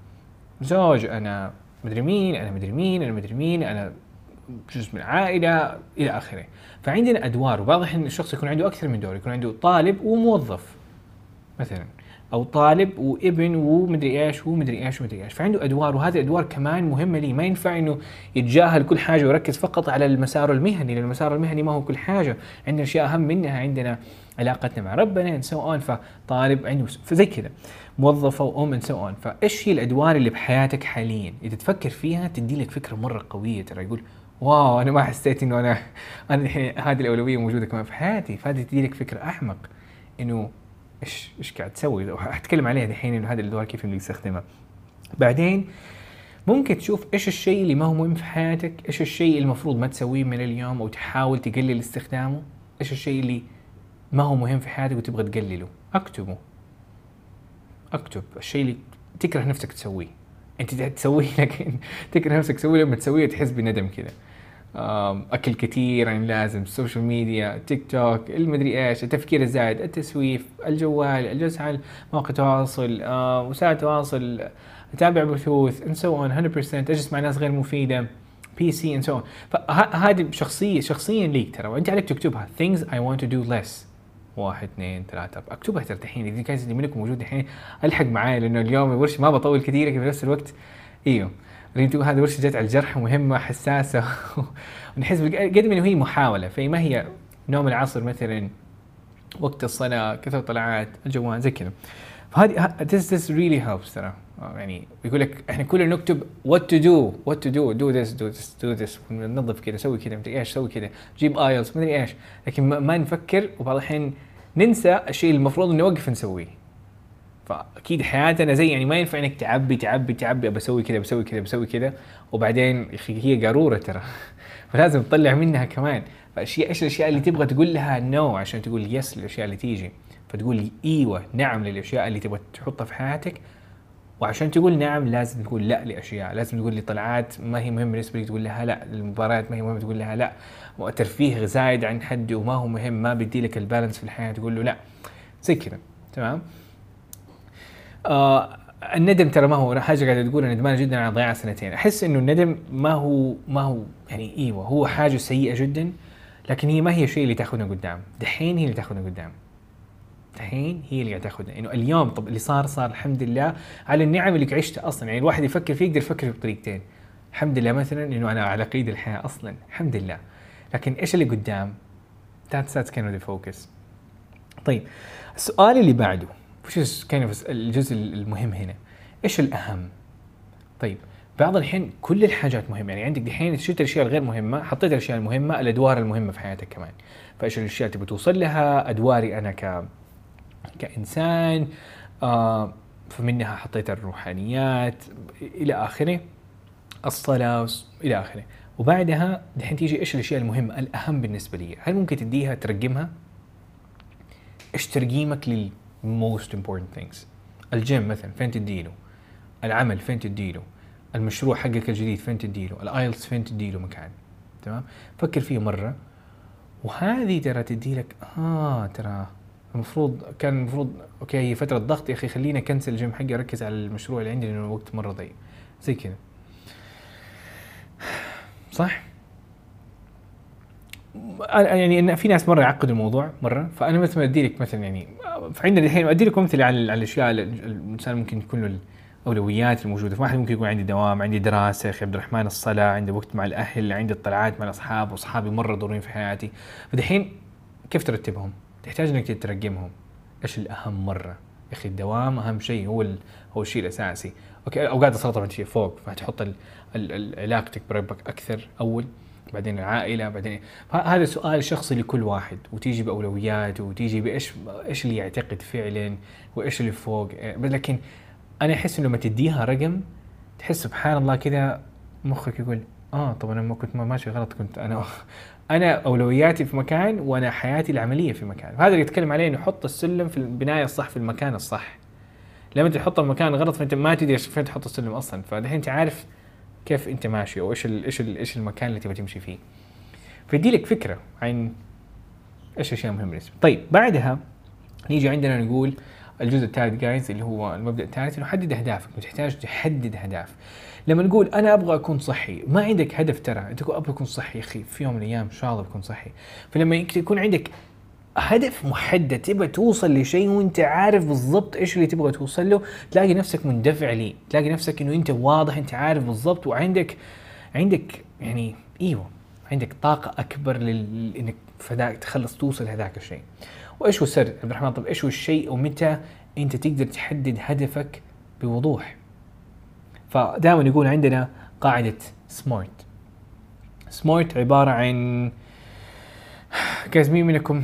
زوج أنا مدري مين أنا مدري مين أنا مدري مين أنا جزء من عائلة إلى آخره. فعندنا أدوار وبعض الاحيان الشخص يكون عنده أكثر من دور يكون عنده طالب وموظف مثلا. أو طالب وابن ومدري إيش ومدري إيش ومدري إيش. فعنده أدوار وهذه الأدوار كمان مهمة لي. ما ينفع إنه يتجاهل كل حاجة ويركز فقط على المسار المهني لأن المسار المهني ما هو كل حاجة. عندنا أشياء أهم منها عندنا علاقتنا مع ربنا and so on فطالب عنده فزي كذا موظفه وام ان سو اون فإيش هي الأدوار اللي بحياتك حاليا؟ إذا تفكر فيها تدي لك فكرة مرة قوية. ترى يقول واو أنا ما حسيت إنه أنا أنا هذه الأولوية موجودة كمان في حياتي. فهذه تدي لك فكرة احمق إنه إيش إيش قاعد تسوي؟ حتكلم عليها دحين إنه هذه الادوار كيف اللي يستخدمها بعدين ممكن تشوف إيش الشيء اللي ما هو مهم في حياتك؟ إيش الشيء المفروض ما تسويه من اليوم أو تحاول تقلل استخدامه؟ إيش الشيء اللي ما هو مهم في حياتك وتبغى تقلله؟ اكتبه. اكتب الشيء اللي تكره نفسك تسويه. أنت تسويه لكن تكره نفسك تسويه لما تسويه تحس بندم كذا أكل كثير عن لازم ال social media TikTok المدري إيش التفكير الزايد التسويف الجوال الجلوس على مواقع التواصل وسائل التواصل أتابع بثوث and so on 100% أجلس مع ناس غير مفيدة PC and so فهذه شخصيه شخصيا ليك ترى وأنت عليك تكتبها. Things I want to do less. واحد اثنين ثلاثة. أكتبها ترى الحين إذا كان اللي منكم موجود الحين ألحق معايا لأنه اليوم ورش ما بطول كثير في نفس الوقت إيوه. تقول هذه ورشة جت على الجرح مهمة حساسة. ونحس قد ما هي محاولة فهي ما هي نوم العصر مثلا وقت الصلاة كثر طلعات الجوال زي كذا. فهذه this this really helps ترى. يعني يقول لك إحنا كلنا نكتب what to do what to do do this do this do this. ننظف كذا سوي كذا مدري إيش سوي كذا. جيب IELTS مدري إيش. لكن ما, ما نفكر وبعض الحين ننسى الشيء المفروض نوقف نسويه. فأكيد حياتنا زي يعني ما ينفع إنك تعبي تعبي تعبي بسوي كذا بسوي كذا بسوي كذا وبعدين يا أخي هي قاروره ترى. فلازم تطلع منها كمان. فأشياء إيش الأشياء اللي تبغى تقول لها no عشان تقول yes للأشياء اللي تيجي؟ فتقول إيوه نعم للأشياء اللي تبغى تحطها في حياتك. وعشان تقول نعم لازم تقول لا لأشياء. لازم تقول لي طلعات ما هي مهمة بالنسبة لي تقول لها لا. المباريات ما هي مهمة تقول لها لا. ترفيه زايد عن حد وما هو مهم ما بيدي لك البالانس في الحياة تقول له لا. زي كذا تمام؟ آه الندم ترى ما هو حاجة قاعدة تقول أنا ندمان جدا على ضياع سنتين. أحس إنه الندم ما هو ما هو يعني إيوه هو حاجة سيئة جدا لكن هي ما هي الشيء اللي تأخذنا قدام. دحين هي اللي تأخذنا قدام. دحين هي اللي قاعد تأخذنا. إنه اليوم طب اللي صار صار. الحمد لله على النعم اللي عشتها أصلا. يعني الواحد يفكر فيه يقدر يفكر بطريقتين الحمد لله مثلا إنه أنا على قيد الحياة أصلا. الحمد لله. لكن إيش اللي قدام؟ That's that's kind of the focus. طيب السؤال اللي بعده. وش of الجزء المهم هنا. إيش الأهم؟ طيب بعض الحين كل الحاجات مهمة. يعني عندك دحين شلت الأشياء الغير مهمة حطيت الأشياء المهمة الأدوار المهمة في حياتك كمان. فإيش الأشياء تبي توصل لها؟ أدواري أنا ك كإنسان آه فمنها حطيت الروحانيات إلى آخره الصلاة إلى آخره. وبعدها دحين تيجي إيش الأشياء المهمة الأهم بالنسبة لي. هل ممكن تديها ترقمها؟ إيش ترقيمك لل most important things. الجيم مثلا فين تديله؟ العمل فين تديله؟ المشروع حقك الجديد فين تديله؟ ال IELTS فين تديله مكان؟ تمام؟ فكر فيه مرة. وهذه ترى تدي لك آه ترى المفروض كان المفروض okay هي فترة ضغط يا أخي خليني أكنسل الجيم حقي اركز على المشروع اللي عندي لأنه الوقت مرة ضيق. زي كذا. صح؟ يعني في ناس مرة يعقدوا الموضوع مرة. فأنا مثلا أدي لك مثلا يعني فعندنا الحين ادي لكم امثله على الأشياء الإنسان ممكن يكون له الاولويات الموجودة فواحد ممكن يكون عندي دوام عندي دراسة يا أخي عبد الرحمن الصلاة عندي وقت مع الأهل عندي الطلعات مع الأصحاب وأصحابي مرة ضروريين في حياتي فدحين كيف ترتبهم؟ تحتاج إنك ترقمهم إيش الأهم مرة؟ يا أخي الدوام أهم شيء هو. هو الشيء الأساسي أوكي أوقات الصلاه طبعا فوق فتحط علاقتك بربك أكثر أول بعدين العائلة بعدين هذا سؤال شخصي لكل واحد. وتيجي باولوياته وتيجي بإيش إيش اللي يعتقد فعلا وإيش اللي فوق. بس لكن أنا أحس إنه لما تديها رقم تحس سبحان الله كذا مخك يقول آه طب أنا ما كنت ما- ماشي غلط كنت أنا. أنا أولوياتي في مكان وأنا حياتي العملية في مكان. هذا اللي يتكلم عليه إنه حط السلم في البناية الصح في المكان الصح. لما انت تحطه في مكان غلط فأنت ما تدري فين تحط السلم أصلا. فدحين انت عارف كيف أنت ماشي ال إيش ال إيش المكان اللي تبغى تمشي فيه. فيدي لك فكرة عن إيش الاشياء المهمه بالنسبة. طيب بعدها نيجي عندنا نقول الجزء الثالث جايز اللي هو المبدأ الثالث انه حدد أهدافك. وتحتاج تحدد أهداف. لما نقول أنا أبغى أكون صحي ما عندك هدف ترى. أنت تقول أبغى أكون صحي يا أخي في يوم من الأيام إن شاء الله بكون صحي. فلما يكون عندك هدف محدد تبغى توصل لشيء وانت عارف بالضبط إيش اللي تبغى توصل له تلاقي نفسك مندفع ليه تلاقي نفسك إنه أنت واضح أنت عارف بالضبط وعندك عندك يعني إيوه عندك طاقة أكبر لل... إنك فداك تخلص توصل لهذاك الشيء. وإيش هو السر؟ عبد الرحمن طب إيش هو الشيء ومتى أنت تقدر تحدد هدفك بوضوح؟ فدائما يقول عندنا قاعدة SMART. SMART عبارة عن guys مين منكم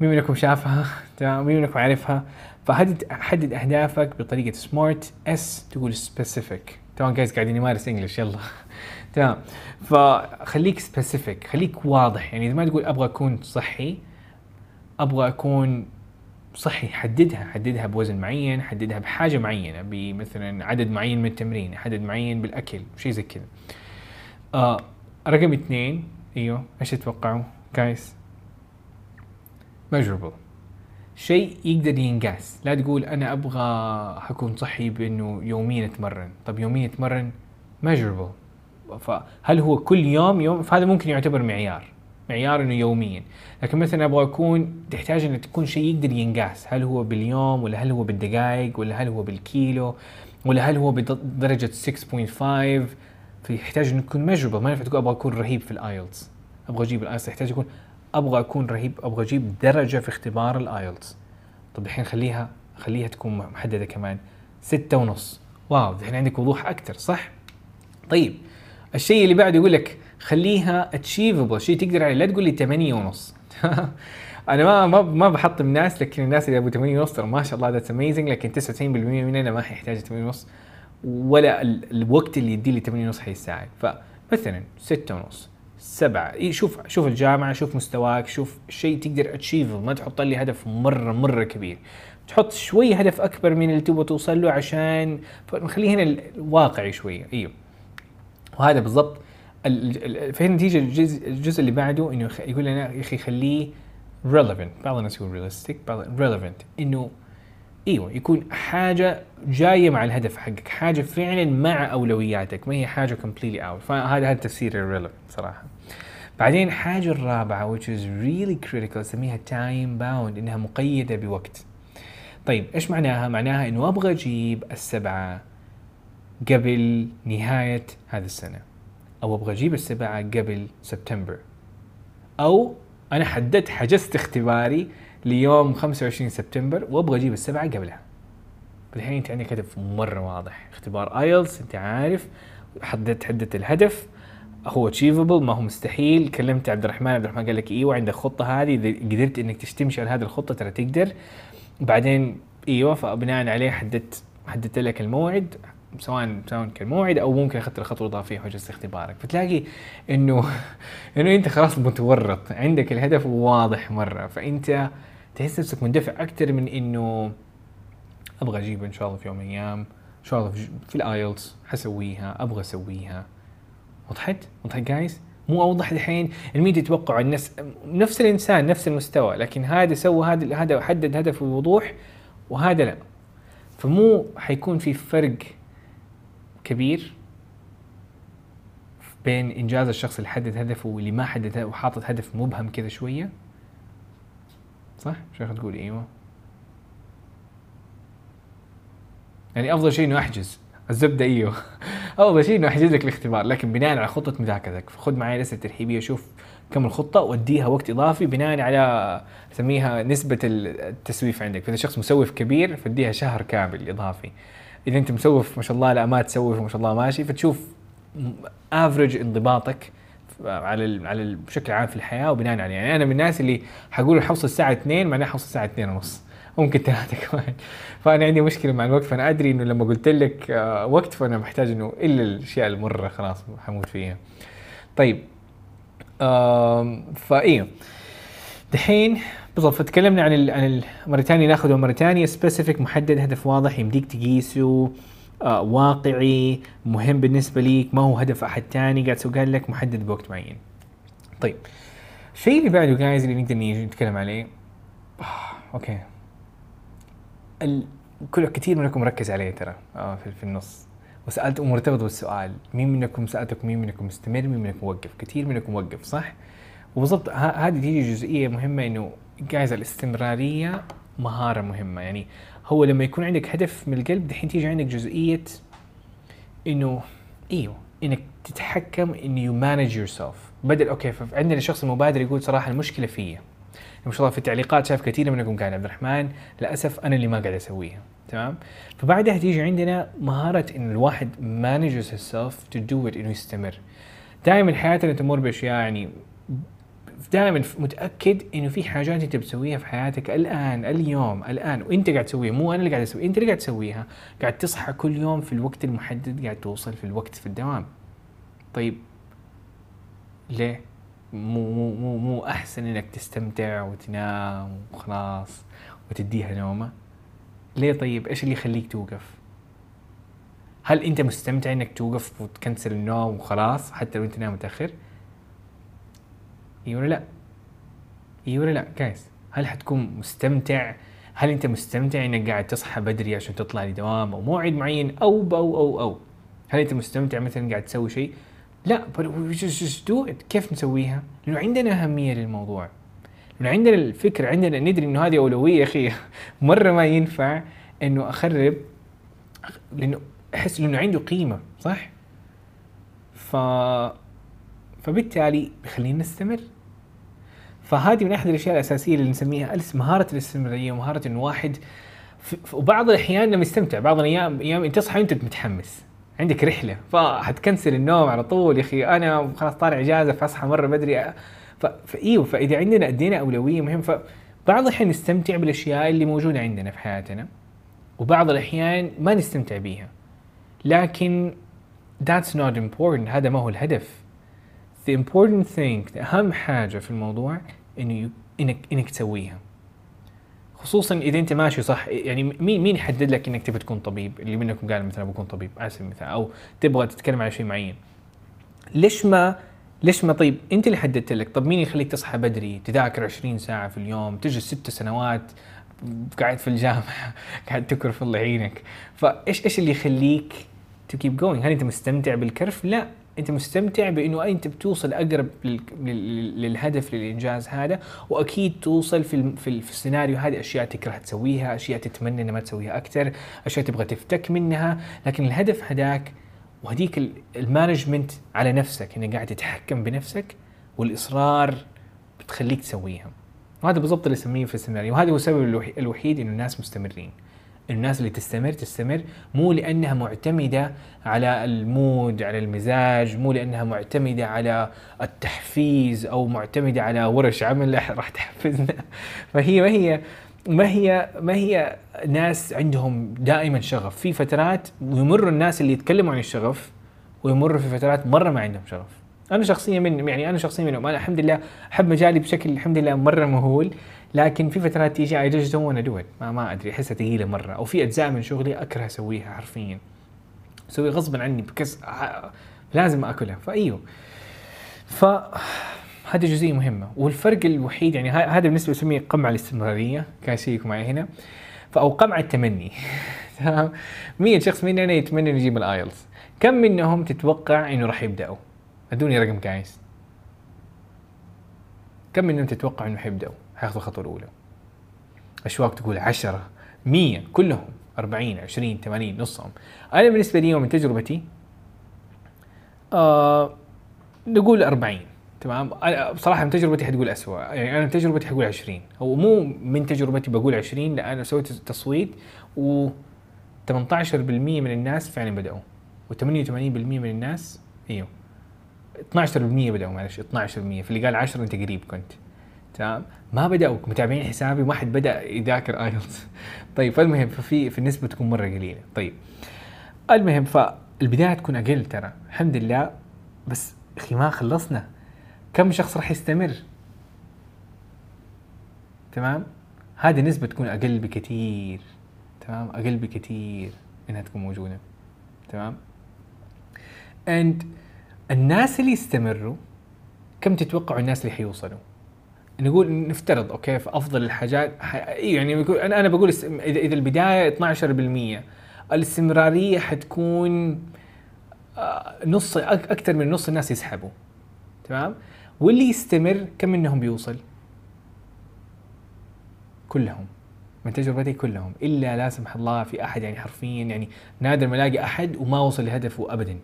مين منكم شافها؟ تمام. مين منكم عارفها؟ فحدد حدد أهدافك بطريقة SMART S تقول specific. تمام guys قاعدين نمارس English يلا. تمام. فخليك specific خليك واضح. يعني إذا ما تقول أبغى أكون صحي أبغى أكون صحي حددها. حددها بوزن معين حددها بحاجة معينة بمثلا عدد معين من التمرين عدد معين بالأكل شيء زي كذا. آه رقم اثنين أيوه إيش تتوقعوا؟ جايز measurable. شيء يقدر ينقاس. لا تقول أنا أبغى حكون صحي بأنه يوميا أتمرن. طب يوميا أتمرن measurable. فهل هو كل يوم؟ يوم فهذا ممكن يعتبر معيار. معيار إنه يوميا. لكن مثلا أبغى اكون تحتاج إنه تكون شيء يقدر ينقاس. هل هو باليوم ولا هل هو بالدقائق ولا هل هو بالكيلو ولا هل هو بدرجه 6.5 فيحتاج إنه يكون measurable ما ينفع تقول أبغى أكون رهيب في ال IELTS. أبغى أجيب ال IELTS يحتاج يكون أبغى أكون رهيب أبغى أجيب درجة في اختبار ال IELTS. طب الحين خليها خليها تكون محددة كمان. ستة ونص. wow الحين عندك وضوح أكثر صح؟ طيب الشيء اللي بعده يقول لك خليها achievable شيء تقدر عليه لا تقول لي 8 ونص. أنا ما ما ما بحطم ناس لكن الناس اللي ابو 8 ونص ترى ما شاء الله that's amazing لكن 99% مننا ما حيحتاج 8 ونص ولا ال- الوقت اللي يدي لي 8 ونص حيساعد فمثلا 6 ونص. سبعة. شوف شوف الجامعة شوف مستواك شوف شيء تقدر achieve ما تحط لي هدف مرة مرة كبير. تحط شوي هدف أكبر من اللي تبغى توصل له عشان نخليه هنا الواقعي شوية أيوه وهذا بالضبط ال- ال- فهنا تيجي الجزء, الجزء اللي بعده يخ- يقول لنا يا أخي خليه relevant. بعض الناس يقول realistic بعض relevant. إنه إيوه يكون حاجة جاية مع الهدف حقك حاجة فعلا مع أولوياتك ما هي حاجة completely out. فهذا هذا تفسير relevant صراحة. بعدين حاجة الرابعة which is really critical اسميها time bound إنها مقيدة بوقت. طيب إيش معناها؟ معناها إنه أبغى أجيب السبعة قبل نهاية هذه السنة. أو أبغى أجيب السبعة قبل سبتمبر. أو أنا حددت حجزت اختباري ليوم 25 سبتمبر وأبغى أجيب السبعة قبلها. الحين أنت عندك هدف مرة واضح. اختبار IELTS أنت عارف حددت حددت الهدف. هو achievable ما هو مستحيل. كلمت عبد الرحمن عبد الرحمن قال لك إيوه عندك خطة هذه. إذا قدرت إنك تمشي على هذه الخطة ترى تقدر. بعدين إيوه فبناء عليه حددت حددت لك الموعد سواء سواء كان موعد أو ممكن أخذت الخطوة الإضافية وحجزت اختبارك. فتلاقي إنه إنه أنت خلاص متورط. عندك الهدف واضح مرة. فأنت تحس نفسك مندفع أكثر من إنه أبغى أجيب إن شاء الله في يوم من الأيام. إن شاء الله في ال IELTS حسويها أبغى أسويها. وضحت؟ وضحت guys؟ مو أوضح الحين الميديا يتوقع الناس نفس الإنسان نفس المستوى لكن هذا سوى هذا هذا حدد هدف بوضوح وهذا لا فمو حيكون في فرق كبير بين إنجاز الشخص اللي حدد هدفه واللي ما حدد وحاطط هدف مبهم كذا شوية صح؟ شيخ تقول إيوه يعني أفضل شيء إنه أحجز الزبدة إيوه. افضل شيء إنه أحجز لك الاختبار لكن بناء على خطة مذاكرتك. خذ معي لسه ترحيبية شوف كم الخطة واديها وقت إضافي بناء على أسميها نسبة التسويف عندك. فإذا شخص مسوف كبير فاديها شهر كامل إضافي. إذا أنت مسوف ما شاء الله لا ما تسوف وما شاء الله ماشي فتشوف افرج انضباطك على على بشكل عام في الحياة وبناء عليه. يعني أنا من الناس اللي حقول حوصل الساعة 2 معناها حوصل الساعة 2 ونص. ممكن ثلاثة كمان فأنا عندي مشكلة مع الوقت فأنا أدري إنه لما قلت لك آه وقت فأنا محتاج إنه إلا الأشياء المرة خلاص حموت فيها. طيب آم فإيه دحين بالضبط فتكلمنا عن عن موريتانيا ناخذه موريتانيا specific محدد هدف واضح يمديك تقيسه آه واقعي مهم بالنسبة ليك ما هو هدف أحد تاني قاعد قال لك محدد بوقت معين. طيب الشيء اللي بعده guys اللي نقدر نتكلم عليه آه okay. كل كثير منكم ركز عليه ترى. آه في, في النص. وسألت مرتبط بالسؤال مين منكم سألتك؟ مين منكم مستمر؟ مين منكم موقف كثير منكم موقف صح؟ وبالضبط هذه تيجي جزئية مهمة إنه guys الاستمرارية مهارة مهمة. يعني هو لما يكون عندك هدف من القلب دحين تيجي عندك جزئية إنه إيوه إنك تتحكم انه you manage yourself بدل okay فعندنا الشخص المبادر يقول صراحة المشكلة فيا. ما شاء الله في التعليقات شايف كثير منكم قاعد عبد الرحمن. للأسف أنا اللي ما قاعد اسويها تمام؟ فبعدها تيجي عندنا مهارة إن الواحد manages himself to do it إنه يستمر. دائما حياتنا تمر بأشياء يعني دائما متأكد إنه في حاجات أنت بتسويها في حياتك الآن اليوم الآن. وإنت قاعد تسويها مو أنا اللي قاعد اسويها أنت اللي قاعد تسويها. قاعد تصحى كل يوم في الوقت المحدد قاعد توصل في الوقت في الدوام. طيب. ليه؟ مو مو مو مو أحسن إنك تستمتع وتنام وخلاص وتديها نومة. ليه طيب؟ إيش اللي يخليك توقف؟ هل أنت مستمتع إنك توقف وتكنسل النوم وخلاص حتى لو أنت نام متأخر؟ اي ولا لا؟ اي ولا لا؟ جايز هل حتكون مستمتع؟ هل أنت مستمتع إنك قاعد تصحى بدري عشان تطلع لدوام أو موعد معين أو أو أو أو؟ هل أنت مستمتع مثلا قاعد تسوي شيء لا but we just, just do it. كيف نسويها؟ لأنه عندنا أهمية للموضوع. لأنه عندنا الفكر عندنا ندري إنه هذه أولوية يا أخي. مرة ما ينفع إنه أخرب لأنه أحس إنه عنده قيمة صح؟ ف فبالتالي بيخلينا نستمر. فهذه من أحد الأشياء الأساسية اللي نسميها مهارة الاستمرارية ومهاره إنه واحد وبعض الأحيان لما يستمتع بعض الأيام أيام أنت تصحى وانت متحمس. عندك رحلة فحتكنسل النوم على طول يا أخي. أنا خلاص طالع إجازة فأصحى مرة بدري. فايوه فإذا عندنا ادينا أولوية مهم فبعض الاحيان نستمتع بالأشياء اللي موجودة عندنا في حياتنا وبعض الأحيان ما نستمتع بيها. لكن that's not important هذا ما هو الهدف. The important thing أهم حاجة في الموضوع إنه ي- إنك إنك تسويها. خصوصا إذا أنت ماشي صح يعني مين مين يحدد لك إنك تبي تكون طبيب؟ اللي منكم قال مثلا بكون طبيب على سبيل المثال أو تبغى تتكلم على شيء معين. ليش ما ليش ما طيب؟ أنت اللي حددت لك. طب مين يخليك تصحى بدري؟ تذاكر 20 ساعة في اليوم تجلس ست سنوات قاعد في الجامعة قاعد تكرف الله يعينك. فايش إيش اللي يخليك to keep going هل أنت مستمتع بالكرف؟ لا. أنت مستمتع بإنه أنت بتوصل أقرب لل- لل- للهدف للإنجاز هذا وأكيد توصل في في, ال- في السيناريو هذه أشياء تكره تسويها أشياء تتمنى إنها ما تسويها أكثر أشياء تبغى تفتك منها لكن الهدف هذاك وهديك ال- ال management على نفسك إنك قاعد تتحكم بنفسك والإصرار بتخليك تسويها. وهذا بالضبط اللي اسميه في السيناريو وهذا هو السبب الوحي- الوحيد إنه الناس مستمرين. الناس اللي تستمر تستمر مو لأنها معتمدة على ال mood على المزاج مو لأنها معتمدة على التحفيز أو معتمدة على ورش عمل راح تحفزنا. فهي ما هي ما هي ما هي ناس عندهم دائما شغف. في فترات ويمر الناس اللي يتكلموا عن الشغف ويمر في فترات مرة ما عندهم شغف. أنا شخصيا من يعني أنا شخصيا منهم. أنا الحمد لله أحب مجالي بشكل الحمد لله مرة مهول. لكن في فترات تيجي اي جست وأنا ما ما أدري أحسها ثقيلة مرة. أو في أجزاء من شغلي اكره أسويها حرفيا. أسوي غصبا عني بكس لازم أكلها. فايوه ف هذه جزئية مهمة. والفرق الوحيد يعني هذا بالنسبة لسميه قمع الاستمرارية. كان شيء معي هنا. فاو قمع التمني. تمام؟ 100 شخص مننا يتمنى إنه يجيب ال IELTS كم منهم تتوقع إنه راح يبدأوا؟ أدوني رقم guys كم منهم تتوقع إنه حيبداوا حياخذوا الخطوة الأولى. اشواق تقول 10 100 كلهم 40 20 80 نصهم. أنا بالنسبة لي ومن تجربتي آه نقول 40 تمام؟ أنا بصراحة من تجربتي حتقول اسوء يعني أنا من تجربتي حقول 20 هو مو من تجربتي بقول 20 لأن أنا سويت تصويت و 18% من الناس فعلا بدأوا و88% من الناس إيوه. 12% بدأوا معلش 12% في اللي قال 10 أنت قريب كنت. تمام؟ ما بدأوا متابعين حسابي ما حد بدأ يذاكر IELTS طيب فالمهم ففي في النسبة تكون مرة قليلة. طيب المهم فالبداية تكون أقل ترى الحمد لله. بس أخي ما خلصنا. كم شخص راح يستمر؟ تمام؟ هذه نسبة تكون أقل بكثير. تمام؟ أقل بكثير إنها تكون موجودة. تمام؟ and الناس اللي يستمروا كم تتوقعوا الناس اللي حيوصلوا؟ نقول نفترض أوكي في أفضل الحاجات. إيه يعني أنا أنا بقول إذا البداية 12% الاستمرارية حتكون آه، نص أكثر من نص الناس يسحبوا. تمام؟ واللي يستمر كم منهم بيوصل؟ كلهم من تجربتي كلهم إلا لا سمح الله في أحد يعني حرفيا يعني نادر ما ألاقي أحد وما وصل لهدفه ابدا.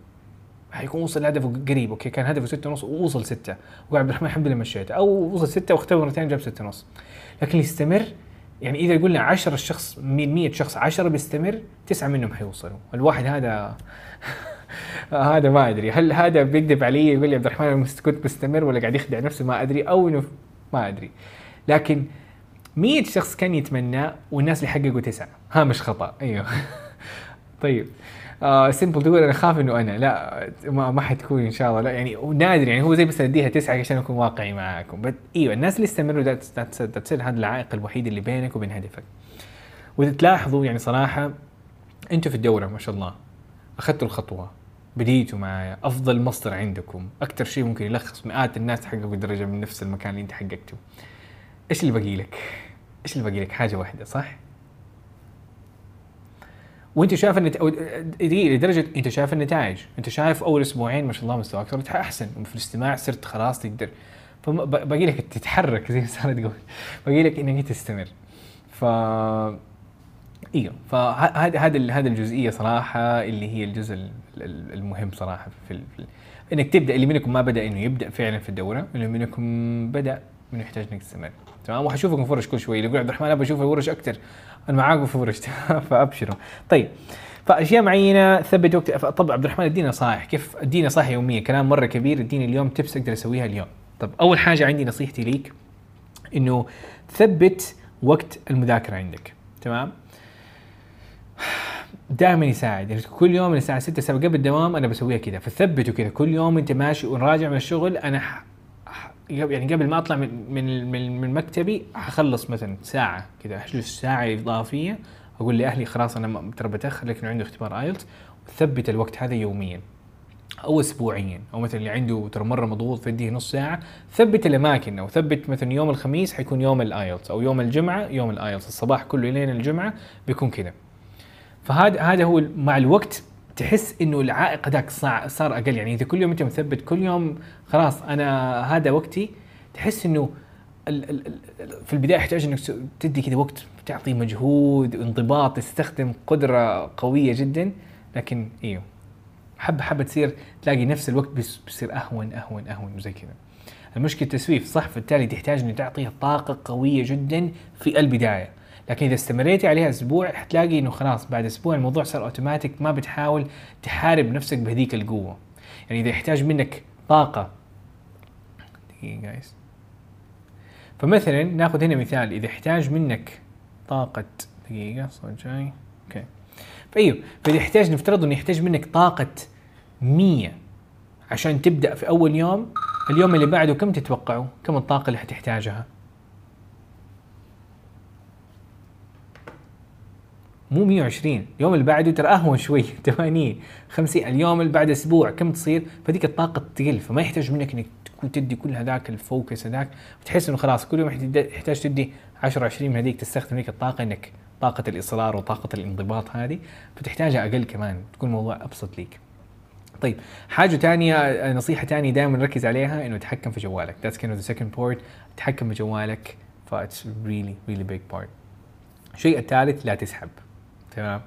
حيكون وصل لهدفه قريب أوكي؟ كان هدفه ستة ونص ووصل ستة. وعبد الرحمن الحمد لله مشيته أو وصل ستة واختبر مرتين جاب ستة ونص. لكن يستمر يعني إذا قلنا 10 شخص من 100 شخص 10 بيستمر تسعة منهم حيوصلوا. الواحد هذا هذا ما أدري. هل هذا بيكذب علي؟ يقول لي عبد الرحمن مست- كنت مستمر ولا قاعد يخدع نفسه؟ ما أدري. أو إنه ما أدري. لكن 100 شخص كان يتمنى والناس اللي حققوا تسعة. هامش خطأ. أيوه. طيب. آه سمبل تقول أنا خاف إنه أنا لا ما, ما حتكون إن شاء الله لا يعني نادر يعني هو زي بس أديها تسعة عشان أكون واقعي معاكم. بس إيوه الناس اللي استمروا ذاتس هذا العائق الوحيد اللي بينك وبين هدفك. واذا تلاحظوا يعني صراحة أنتوا في الدورة ما شاء الله أخذتوا الخطوة بديتوا معايا أفضل مصدر عندكم أكثر شيء ممكن يلخص مئات الناس تحققوا درجة من نفس المكان اللي أنت حققته إيش اللي باقي لك؟ إيش اللي باقي لك؟ حاجة واحدة صح؟ وانت شايف النت... دقيقة لدرجة أنت شايف النتائج. أنت شايف أول أسبوعين ما شاء الله مستواك صرت أحسن. في الاستماع صرت خلاص تقدر. فباقي لك تتحرك زي ما ساره تقول باقي لك إنك تستمر. ف أيوه فهذا هذا هذا الجزئية صراحة اللي هي الجزء ال- ال- المهم صراحة في ال- إنك تبدأ اللي منكم ما بدأ إنه يبدأ فعلا في الدورة اللي منكم بدأ إنه يحتاج إنك تستمر. تمام؟ وحشوفكم فرش كل شوي. اللي يقول عبد الرحمن أبغى أشوف الورش أكثر أنا معاكم في ورش فابشروا طيب. فأشياء معينة ثبت وقت طب عبد الرحمن ادينا نصائح. كيف ادينا نصائح يومية. كلام مرة كبير. اديني اليوم تبس أقدر أسويها اليوم. طب أول حاجة عندي نصيحتي ليك إنه ثبت وقت المذاكرة عندك. تمام؟ دائما يساعد. يعني كل يوم من الساعة 6 7 قبل الدوام أنا بسويها كذا. فثبته كذا. كل يوم أنت ماشي وراجع من الشغل أنا يعني قبل ما أطلع من من من, مكتبي حخلص مثلا ساعة كذا احجز ساعة إضافية أقول لأهلي خلاص أنا ترى بتأخر لكن عندي اختبار آيلتس وثبت الوقت هذا يوميا أو اسبوعيا أو مثلا اللي عنده ترى مرة مضغوط فيديه نص ساعة ثبت الأماكن أو ثبت مثلا يوم الخميس حيكون يوم ال IELTS أو يوم الجمعة يوم ال IELTS الصباح كله لين الجمعة؟ بيكون كذا فهذا هذا هو مع الوقت تحس إنه العائق ذاك صار أقل. يعني إذا كل يوم أنت مثبت كل يوم خلاص أنا هذا وقتي تحس إنه في البداية يحتاج إنك تدي كذا وقت تعطي مجهود انضباط تستخدم قدرة قوية جدا. لكن إيوه حبه حبه تصير تلاقي نفس الوقت بيصير أهون أهون أهون وزي كذا. المشكلة التسويف صح فبالتالي تحتاج انك تعطيها طاقة قوية جدا في البداية. لكن إذا استمريتي عليها أسبوع حتلاقي إنه خلاص بعد أسبوع الموضوع صار اوتوماتيك ما بتحاول تحارب نفسك بهذيك القوة. يعني إذا يحتاج منك طاقة دقيقة جايز فمثلا نأخذ هنا مثال إذا يحتاج منك طاقة دقيقة صوت جاي. okay فأيوه فإذا يحتاج نفترض إنه يحتاج منك طاقة 100 عشان تبدأ في أول يوم اليوم اللي بعده كم تتوقعوا كم الطاقة اللي حتحتاجها؟ مو 120 اليوم اللي بعده ترى أهون شوي 80 50 اليوم اللي بعد أسبوع كم تصير؟ فديك الطاقة تقل فما يحتاج منك إنك تكون تدي كل هذاك ال focus هذاك وتحس إنه خلاص كل يوم يحتاج تدي 10 20 من هذيك تستخدم هذيك الطاقة إنك طاقة الإصرار وطاقة الانضباط هذه فتحتاجها أقل كمان تكون الموضوع أبسط ليك. طيب حاجة تانية نصيحة تانية دائما ركز عليها إنه تحكم في جوالك. That's kind of the second part تحكم في جوالك ف it's really really big part. الشيء الثالث لا تسحب. تمام.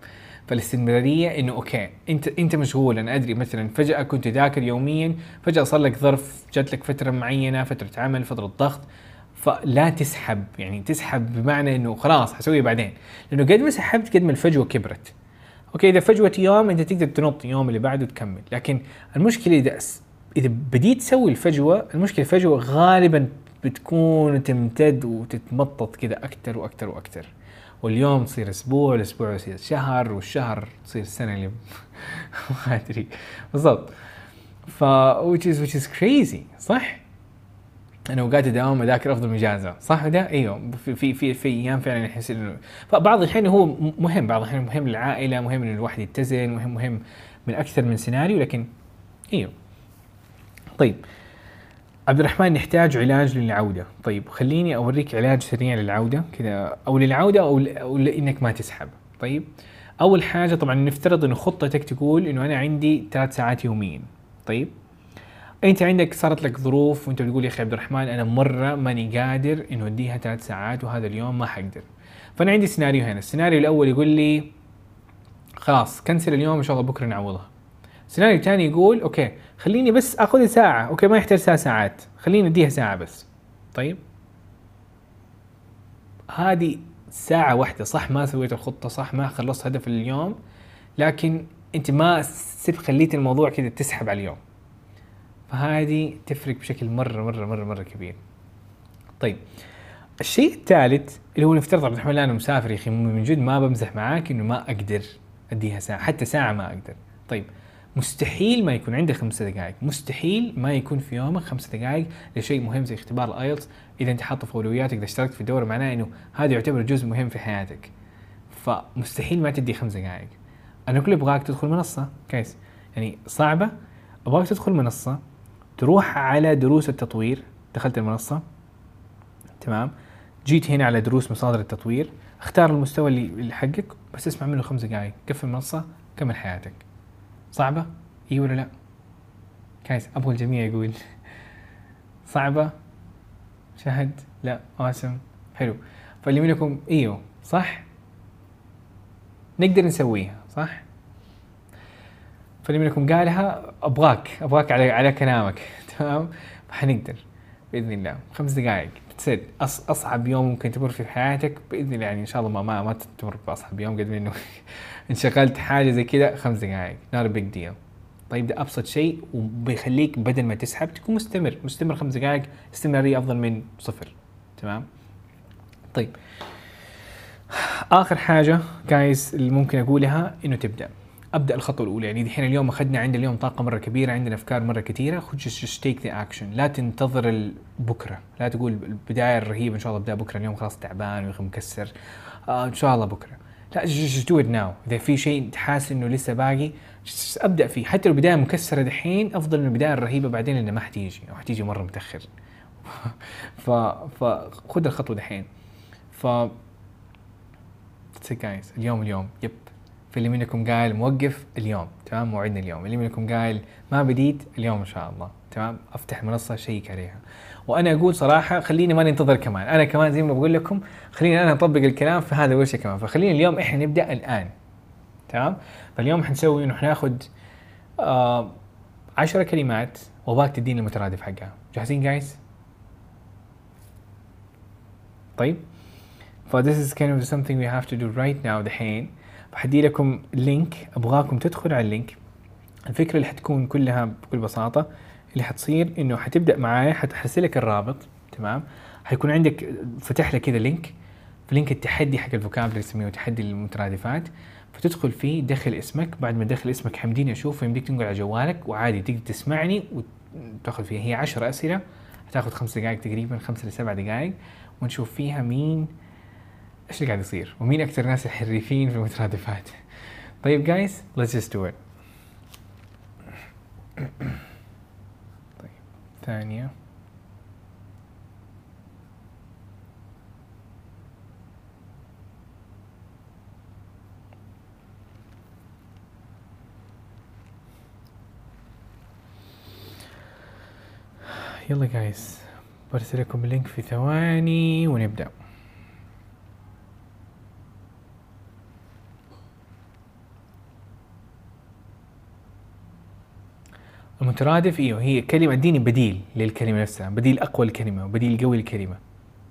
فالاستمرارية إنه أوكي أنت أنت مشغول أنا أدري مثلا فجأة كنت تذاكر يوميا فجأة صار لك ظرف جات لك فترة معينة فترة عمل فترة ضغط فلا تسحب يعني تسحب بمعنى إنه خلاص حسويه بعدين. لأنه قد ما سحبت قد ما الفجوة كبرت. أوكي إذا فجوة يوم أنت تقدر تنط يوم اللي بعده تكمل لكن المشكلة إذا إذا بديت تسوي الفجوة المشكلة الفجوة غالبا بتكون تمتد وتتمطط كذا أكثر وأكثر وأكثر واليوم تصير أسبوع الأسبوع يصير شهر والشهر تصير سنة اللي ما أدري. بالضبط. ف which is which is crazy صح؟ أنا اوقات الدوام أذاكر أفضل من إجازة صح؟ ده؟ إيوه. في في في, في أيام فعلا يحس إنه فبعض الاحيان هو مهم بعض الاحيان مهم للعائلة مهم إن الواحد يتزن مهم مهم من أكثر من سيناريو لكن إيوه. طيب. عبد الرحمن نحتاج علاج للعودة. طيب خليني أوريك علاج سريع للعودة كذا أو للعودة أو أو لانك ما تسحب. طيب أول حاجة طبعا نفترض انه خطتك تقول إنه أنا عندي ثلاث ساعات يوميا. طيب أنت عندك صارت لك ظروف وأنت بتقول يا أخي عبد الرحمن أنا مرة ماني قادر إنه أديها ثلاث ساعات وهذا اليوم ما حقدر. فأنا عندي سيناريو هنا. السيناريو الأول يقول لي خلاص cancel اليوم إن شاء الله بكرة نعوضها. السيناريو الثاني يقول okay خليني بس آخذ ساعة okay ما يحتاج ساعة ساعات خليني أديها ساعة بس. طيب. هذه ساعة واحدة صح ما سويت الخطة صح ما خلصت هدف اليوم لكن أنت ما خليت الموضوع كذا تسحب على اليوم. فهذه تفرق بشكل مرة مرة مرة مرة كبير. طيب الشيء الثالث اللي هو نفترض عبد الرحمن أنا مسافر يا أخي من جد ما بمزح معاك إنه ما أقدر أديها ساعة حتى ساعة ما أقدر. طيب مستحيل ما يكون عندك خمسة دقائق. مستحيل ما يكون في يومك خمسة دقائق لشيء مهم زي اختبار الأيلتس. إذا أنت حاطه في اولوياتك إذا اشتركت في الدوره معناه إنه هذا يعتبر جزء مهم في حياتك. فمستحيل ما تدي خمس دقائق. أنا كل أبغاك تدخل منصة. كويس. يعني صعبة. أبغاك تدخل منصة. تروح على دروس التطوير. دخلت المنصة. تمام. جيت هنا على دروس مصادر التطوير. اختار المستوى اللي حقك. بس اسمع منه خمس دقائق. قفل المنصة. كمل حياتك. صعبة؟ اي ولا لأ؟ كايس أبغى الجميع يقول. صعبة؟ شهد؟ لأ قاسم حلو. فاللي منكم إيوه صح؟ نقدر نسويها صح؟ فاللي منكم قالها أبغاك أبغاك على على كلامك. تمام؟ حنقدر بإذن الله. خمس دقائق تصير أص أصعب يوم ممكن تمر في حياتك بإذن الله يعني إن شاء الله ما ما, ما تمر بأصعب يوم قد إنه انشغلت حاجة زي كذا خمس دقائق نار بيج ديل طيب ده أبسط شيء وبيخليك بدل ما تسحب تكون مستمر مستمر خمس دقائق استمرارية أفضل من صفر. تمام؟ طيب. آخر حاجة جايز اللي ممكن أقولها إنه تبدأ. أبدأ الخطوة الأولى. يعني دحين اليوم أخذنا عندنا اليوم طاقة مرة كبيرة عندنا أفكار مرة كثيرة. خذ just take the action. لا تنتظر بكرة. لا تقول البداية الرهيبة إن شاء الله أبدأ بكرة اليوم خلاص تعبان ويا مكسر. آه إن شاء الله بكرة. لا just do it now. إذا في شيء تحس إنه لسه باقي أبدأ فيه. حتى لو بداية مكسرة دحين أفضل من البدايه الرهيبه بعدين لانها ما حتيجي أو حتيجي مرة متأخر. ف فخذ الخطوة دحين. ف guys. اليوم اليوم. يب فاللي منكم قال موقف اليوم. تمام؟ موعدنا اليوم. اللي منكم قال ما بديت اليوم إن شاء الله. تمام؟ أفتح المنصه شيك عليها. وأنا أقول صراحة خليني ما ننتظر كمان. أنا كمان زي ما بقول لكم خليني أنا أطبق الكلام في هذا الورشة كمان. فخلينا اليوم إحنا نبدأ الآن. تمام؟ فاليوم حنسوي إنه حناخذ آه عشرة كلمات واباك تديني المترادف حقها. جاهزين guys طيب. ف this is kind of something we have to do right now دحين فحدي لكم link أبغاكم تدخلوا على ال link الفكرة اللي حتكون كلها بكل بساطة اللي حتصير إنه حتبدأ معايا حأرسل لك الرابط تمام؟ حيكون عندك فتح لك كذا link في link التحدي حق ال vocabulary يسميه تحدي المترادفات. فتدخل فيه دخل اسمك بعد ما تدخل اسمك حمديني أشوف يمديك تنقل على جوالك وعادي تقدر تسمعني وتاخذ فيها. هي 10 أسئلة هتاخذ خمس دقائق تقريبا خمس لسبع دقائق ونشوف فيها مين إيش اللي قاعد يصير ومين أكثر ناس حريفين في المترادفات. طيب جايز just do it. طيب ثانية. يلا جايز برسل لكم اللينك في ثواني ونبدأ. المترادف إيوه هي كلمة اديني بديل للكلمة نفسها بديل أقوى الكلمة وبديل قوي للكلمة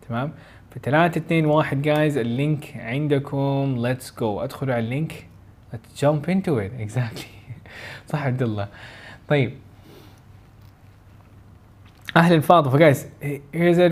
تمام؟ في 3 2 1 guys ال link عندكم let's go ادخلوا على ال link let's jump into it. Exactly. صح عبد الله. طيب أهلا فاطمة. guys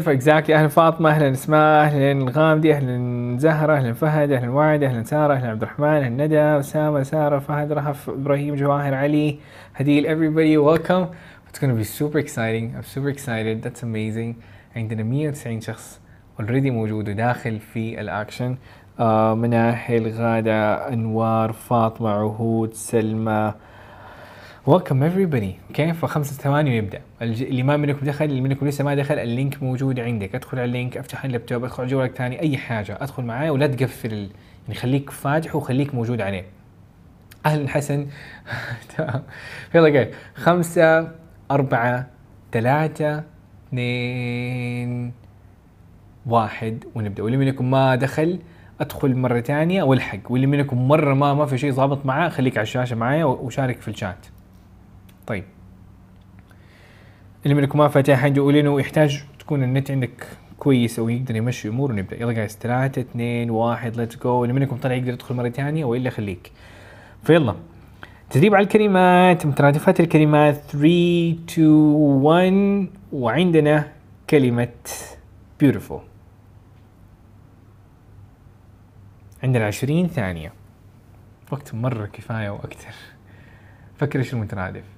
for exactly أهلا فاطمة أهلا اسماء أهلا الغامدي أهلا زهرة أهلا فهد أهلا وعد أهلا سارة أهلا عبد الرحمن أهلا ندى أسامة سارة فهد رهف إبراهيم جواهر علي هديل everybody welcome. It's gonna be super exciting. I'm super excited. That's amazing. عندنا 190 شخص already موجود وداخل في الأكشن. آه مناحل غادة أنوار فاطمة عهود سلمى welcome everybody. okay فخمسة ثواني ونبدا الج- اللي ما منكم دخل اللي منكم لسه ما دخل ال link موجود عندك. ادخل على ال link افتح اللابتوب ادخل على جوالك ثاني أي حاجة. ادخل معايا ولا تقفل ال... يعني خليك فاتح وخليك موجود عليه. أهلا حسن. تمام. يلا guys خمسة أربعة ثلاثة اثنين واحد. ونبدأ. واللي منكم ما دخل ادخل مرة ثانية والحق. واللي منكم مرة ما ما في شيء ظابط معاه خليك على الشاشة معايا وشارك في الشات. طيب. اللي منكم ما فاتح عنده قولي انه يحتاج تكون النت عندك كويس أو يقدر يمشي أمور ونبدأ. يلا guys ثلاثة اثنين واحد let's go اللي منكم طلع يقدر يدخل مرة ثانية وإلا خليك. فيلا. تدريب على الكلمات مترادفات الكلمات 3 2 1 وعندنا كلمة beautiful. عندنا 20 ثانية. وقت مرة كفاية وأكثر. فكر إيش المترادف.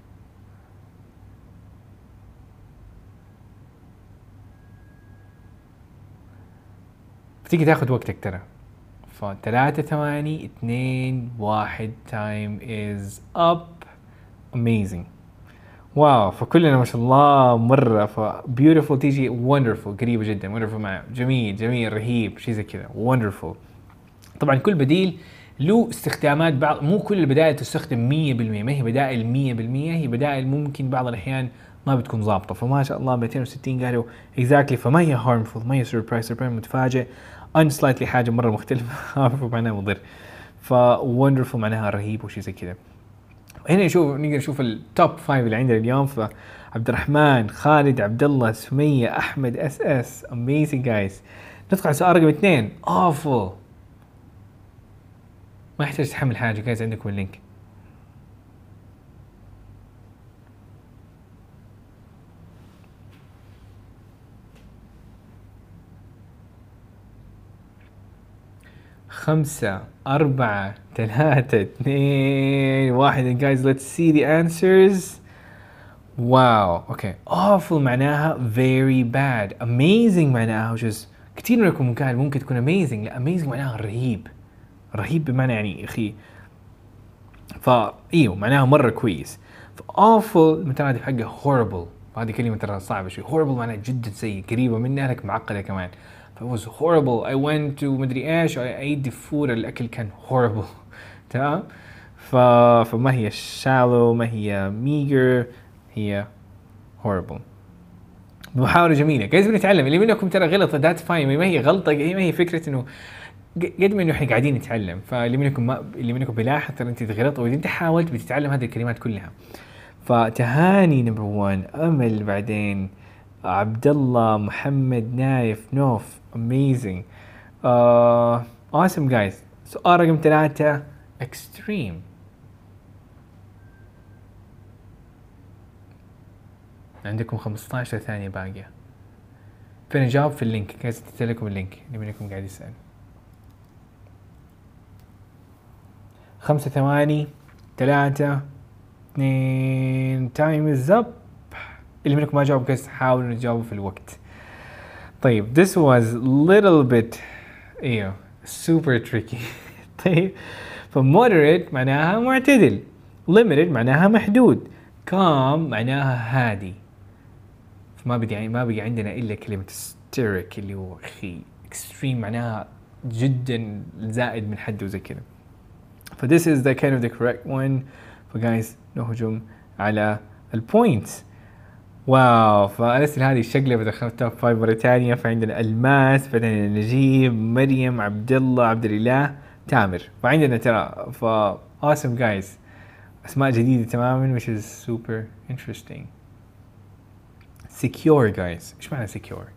بتيجي تاخذ وقتك ترى. فثلاثة ثواني اثنين واحد time is up. Amazing. واو فكلنا ما شاء الله مرة. ف beautiful تيجي wonderful قريبة جدا. wonderful مع جميل جميل رهيب شيء زي كذا. wonderful. طبعا كل بديل له استخدامات بعض مو كل البدائل تستخدم 100% ما هي بدائل 100% هي بدائل ممكن بعض الأحيان ما بتكون ظابطة. فما شاء الله 260 قالوا exactly فما هي harmful ما هي surprise surprise متفاجئ. and slightly حاجة مرة مختلفة. معناها مضر. ف wonderful معناها رهيب وشي زي كذا. هنا نشوف نقدر نشوف ال top five اللي عندنا اليوم. فعبد الرحمن خالد عبد الله سمية أحمد اس اس amazing guys ندخل على سؤال رقم اثنين. awful. ما يحتاج تحمل حاجة guys عندكم ال link. خمسة أربعة ثلاثة اثنين واحد. Guys let's see the answers. wow okay awful معناها very bad. Amazing معناها which is كثير منكم قال ممكن تكون amazing. لا amazing معناها رهيب. رهيب بمعنى يعني أخي. فا إيوه معناها مرة كويس. awful المترادف حقه horrible. هذه كلمة ترى صعبة شوي. Horrible معناها جدا سيء قريبة منها لك معقده كمان. It was horrible. I went to مدري إيش I ate the food. الأكل كان horrible. تمام؟ ف... فما هي shallow ما هي meager هي horrible. محاولة جميلة. قاعد بنتعلم. اللي منكم ترى غلط that's fine ما هي غلطة هي ما هي فكرة إنه قد ما إنه إحنا قاعدين نتعلم. فاللي منكم ما اللي منكم بيلاحظ ترى أنت غلط وإذا أنت حاولت بتتعلم هذه الكلمات كلها. فتهاني number 1 أمل بعدين. عبد الله محمد نايف نوف amazing awesome guys سؤال رقم ثلاثة extreme عندكم 15 ثانية باقية. فين نجاوب في ال link. كيف لكم ال link. اللي منكم قاعد يسأل. خمسة ثواني. ثلاثة اثنين. time is up اللي منكم ما جاوب guys حاولوا تجاوبوا في الوقت. طيب this was little bit إيوه super tricky. طيب ف moderate معناها معتدل limited معناها محدود calm معناها هادي. فما بدي ما بقي عندنا إلا كلمة hysteric اللي هو أخي. extreme معناها جدا زائد من حده وزي كذا. ف this is the kind of the correct one. ف guys نهجم على ال points wow فأرسل هذه الشقلة دخلت top five مرة ثانية فعندنا ألماس بعدين نجيب مريم عبد الله عبد الاله تامر. فعندنا ترى ف awesome guys. أسماء جديدة تماما which is super interesting. Secure guys. إيش معنى secure؟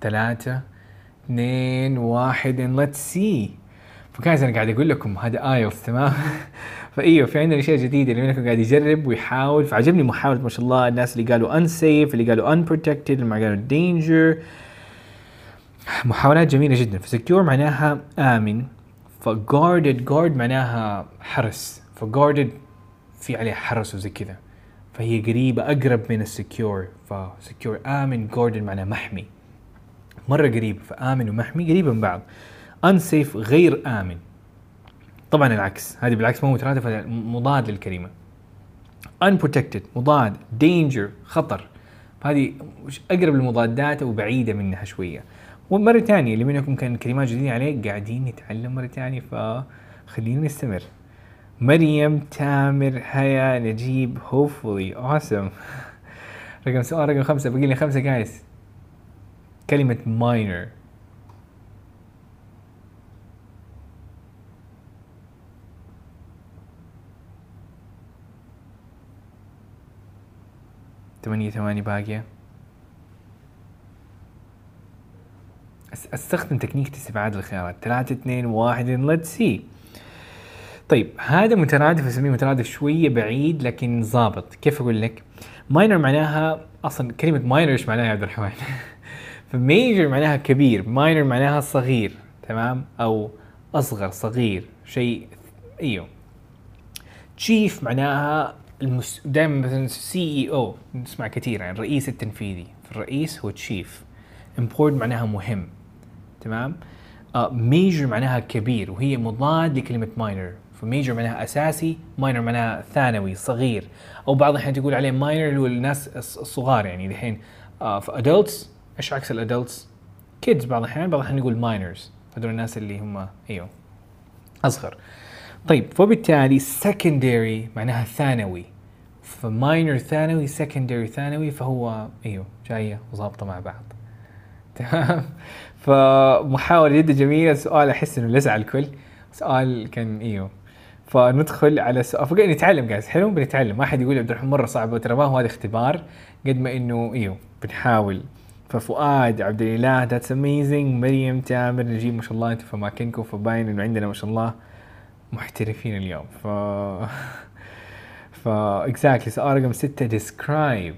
ثلاثة اثنين واحد and let's see. ف guys أنا قاعد أقول لكم هذا IELTS تمام؟ فإيوه في عندنا أشياء جديدة اللي منكم قاعد يجرب ويحاول. فعجبني محاولة ما شاء الله الناس اللي قالوا unsafe اللي قالوا unprotected اللي قالوا danger. محاولات جميلة جدا. ف secure معناها آمن. ف guarded guard معناها حرس. ف guarded في عليه حرس وزي كذا. فهي قريبة أقرب من ال secure. ف secure آمن guarded معناها محمي. مرة قريب فآمن ومحمي قريبه من بعض. unsafe غير آمن. طبعا العكس. هذه بالعكس مو مترادفة مضاد للكلمة. unprotected مضاد. danger خطر. هذه وش اقرب للمضادات وبعيدة منها شوية. ومرة ثانية اللي منكم كان كلمات جديدة عليه قاعدين نتعلم مرة ثانية فخلينا نستمر. مريم تامر هيا نجيب hopefully. awesome. رقم سؤال رقم خمسة. باقي لي خمسة جايز كلمة minor. ثمانية ثواني باقية. أستخدم تكنيك استبعاد الخيارات. ثلاثة اثنين واحد let's see. طيب هذا مترادف أسميه مترادف شوية بعيد لكن ظابط كيف أقول لك؟ minor معناها أصلا كلمة minor إيش معناها يا عبد الرحمن؟ ف major معناها كبير minor معناها صغير تمام؟ أو أصغر صغير شيء إيوه. chief معناها المس... دائما مثلا CEO نسمع كثير عن الرئيس التنفيذي. فالرئيس هو chief important معناها مهم تمام؟ major معناها كبير وهي مضاد لكلمة minor ف major معناها أساسي minor معناها ثانوي صغير. أو بعض الأحيان تقول عليه minor اللي هو الناس الص- الصغار يعني. دحين آه في adults إيش عكس ال adults؟ kids بعض الأحيان بعض الأحيان يقول minors هذول الناس اللي هم إيوه أصغر. طيب فبالتالي secondary معناها ثانوي. ف minor ثانوي secondary ثانوي فهو إيوه جاية وظابطة مع بعض. تمام؟ فمحاولة جدا جميلة. سؤال أحس إنه لسع الكل. سؤال كان إيوه. فندخل على سؤال فقاعد نتعلم guys حلو؟ بنتعلم. ما حد يقول عبد الرحمن مرة صعب ترى ما هو هذا اختبار قد ما إنه إيوه بنحاول. ففؤاد عبد الإله that's amazing مريم تامر نجيب ما شاء الله أنتم في اماكنكم فباين إنه عندنا ما شاء الله محترفين اليوم. ف ف exactly سؤال رقم ستة describe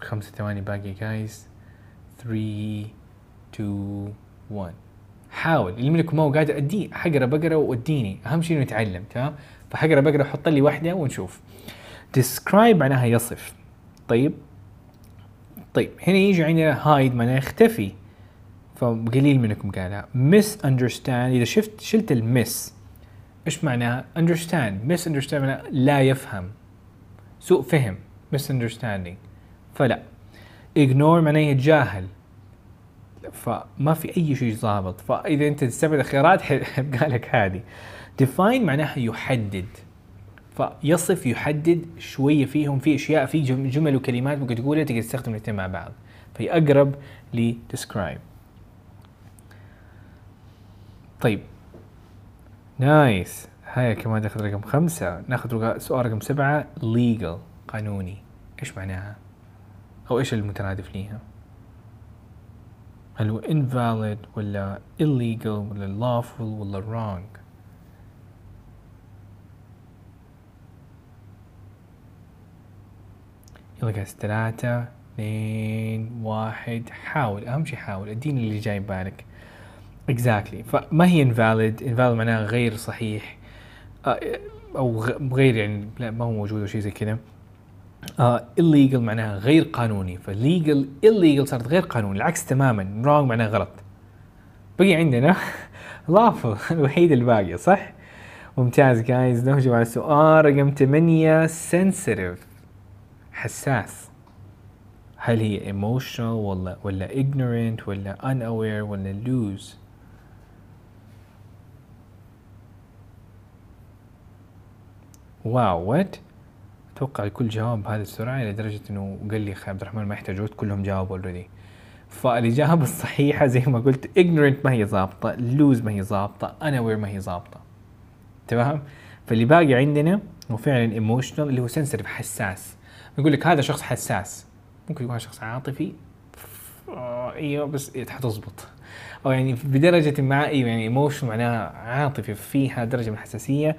خمسة ثواني باقي جايز 3 2 1 حاول. اللي منكم ما هو قادر ادي حقرا بقرا وأديني. أهم شيء إنه يتعلم تمام؟ فحقرا بقرا حط لي واحدة ونشوف. Describe معناها يصف. طيب؟ طيب هنا يجي عندنا hide معناها يختفي. فقليل منكم قالها. misunderstand. إذا شفت شلت المس إيش معناها؟ understand. misunderstand معناها لا يفهم. سوء فهم. misunderstanding. فلا. ignore معناه يتجاهل. فما في أي شيء ضابط فإذا أنت تستبعد الخيارات حيبقى لك هذه. Define معناها يحدد. فيصف يحدد شوية فيهم في أشياء في جم- جمل وكلمات ممكن تقولها تقدر تستخدم الاثنين مع بعض. فهي أقرب ل describe. طيب. نايس هاي كمان ناخذ رقم خمسة. ناخذ سؤال رقم سبعة. Legal. قانوني. إيش معناها؟ أو إيش المترادف ليها؟ هل هو invalid ولا illegal ولا lawful ولا wrong؟ يلا جايز ثلاثة اثنين واحد. حاول أهم شيء حاول. اديني اللي جاي ببالك. Exactly. فما هي invalid invalid معناها غير صحيح. غ- غير يعني لا ما هو موجود أو شيء زي كذا. Illegal معناها غير قانوني. فlegal illegal صارت غير قانوني. العكس تماما. wrong معناها غلط. بقي عندنا lawful الوحيد اللي باقي صح؟ ممتاز جايز نهجم على السؤال. رقم 8 sensitive. حساس. هل هي emotional ولا ولا ignorant ولا unaware ولا lose wow what أتوقع الكل جاوب بهذه السرعة لدرجه إنه قال لي أخي عبد الرحمن ما يحتاج وقت كلهم جاوبوا already فالاجابة الصحيحة زي ما قلت ignorant ما هي ظابطة lose ما هي ظابطة unaware ما هي ظابطة. تمام؟ فاللي باقي عندنا هو فعلا emotional اللي هو sensitive حساس. يقول لك هذا شخص حساس. ممكن يكون شخص عاطفي. آه، أيوه بس حتظبط أو يعني بدرجة ما أيوه يعني emotion معناها عاطفي فيها درجة من الحساسية.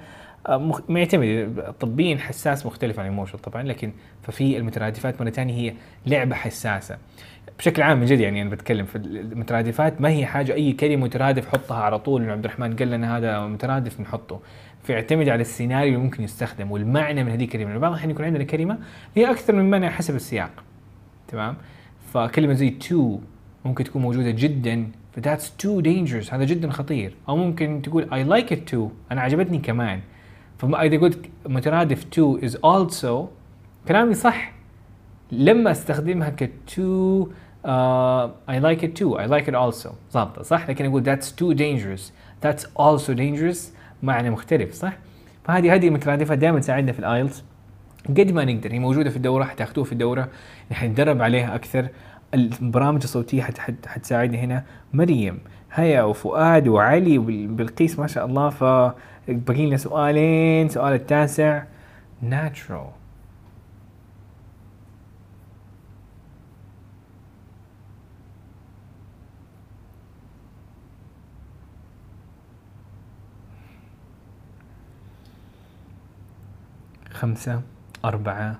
معتمد طبيا حساس مختلف عن emotion طبعا لكن ففي المترادفات مرة ثانية هي لعبة حساسة. بشكل عام من جد يعني أنا بتكلم في المترادفات ما هي حاجة أي كلمة مترادف حطها على طول عبد الرحمن قال لنا هذا مترادف نحطه. فيعتمد على السيناريو اللي ممكن يستخدم والمعنى من هذه الكلمة. بعض الأحيان يكون عندنا كلمة هي أكثر من معنى حسب السياق. تمام؟ فكلمة زي تو ممكن تكون موجودة جدا ف that's too dangerous. هذا جدا خطير. أو ممكن تقول I like it too. أنا عجبتني كمان. فما اذا قلت مترادف to is also كلامي صح. لما أستخدمها ك to uh, I like it too. I like it also. ظابطه صح؟ لكن أقول that's too dangerous. That's also dangerous. معنى مختلف صح؟ فهذه هذه المترادفات دائما تساعدنا في الايلتس قد ما نقدر هي موجودة في الدورة حتاخذوها في الدورة. حنتدرب عليها أكثر. البرامج الصوتية حت حت حتساعدنا هنا. مريم هيا وفؤاد وعلي وبلقيس ما شاء الله. فبقي لنا سؤالين سؤال التاسع. natural. خمسة أربعة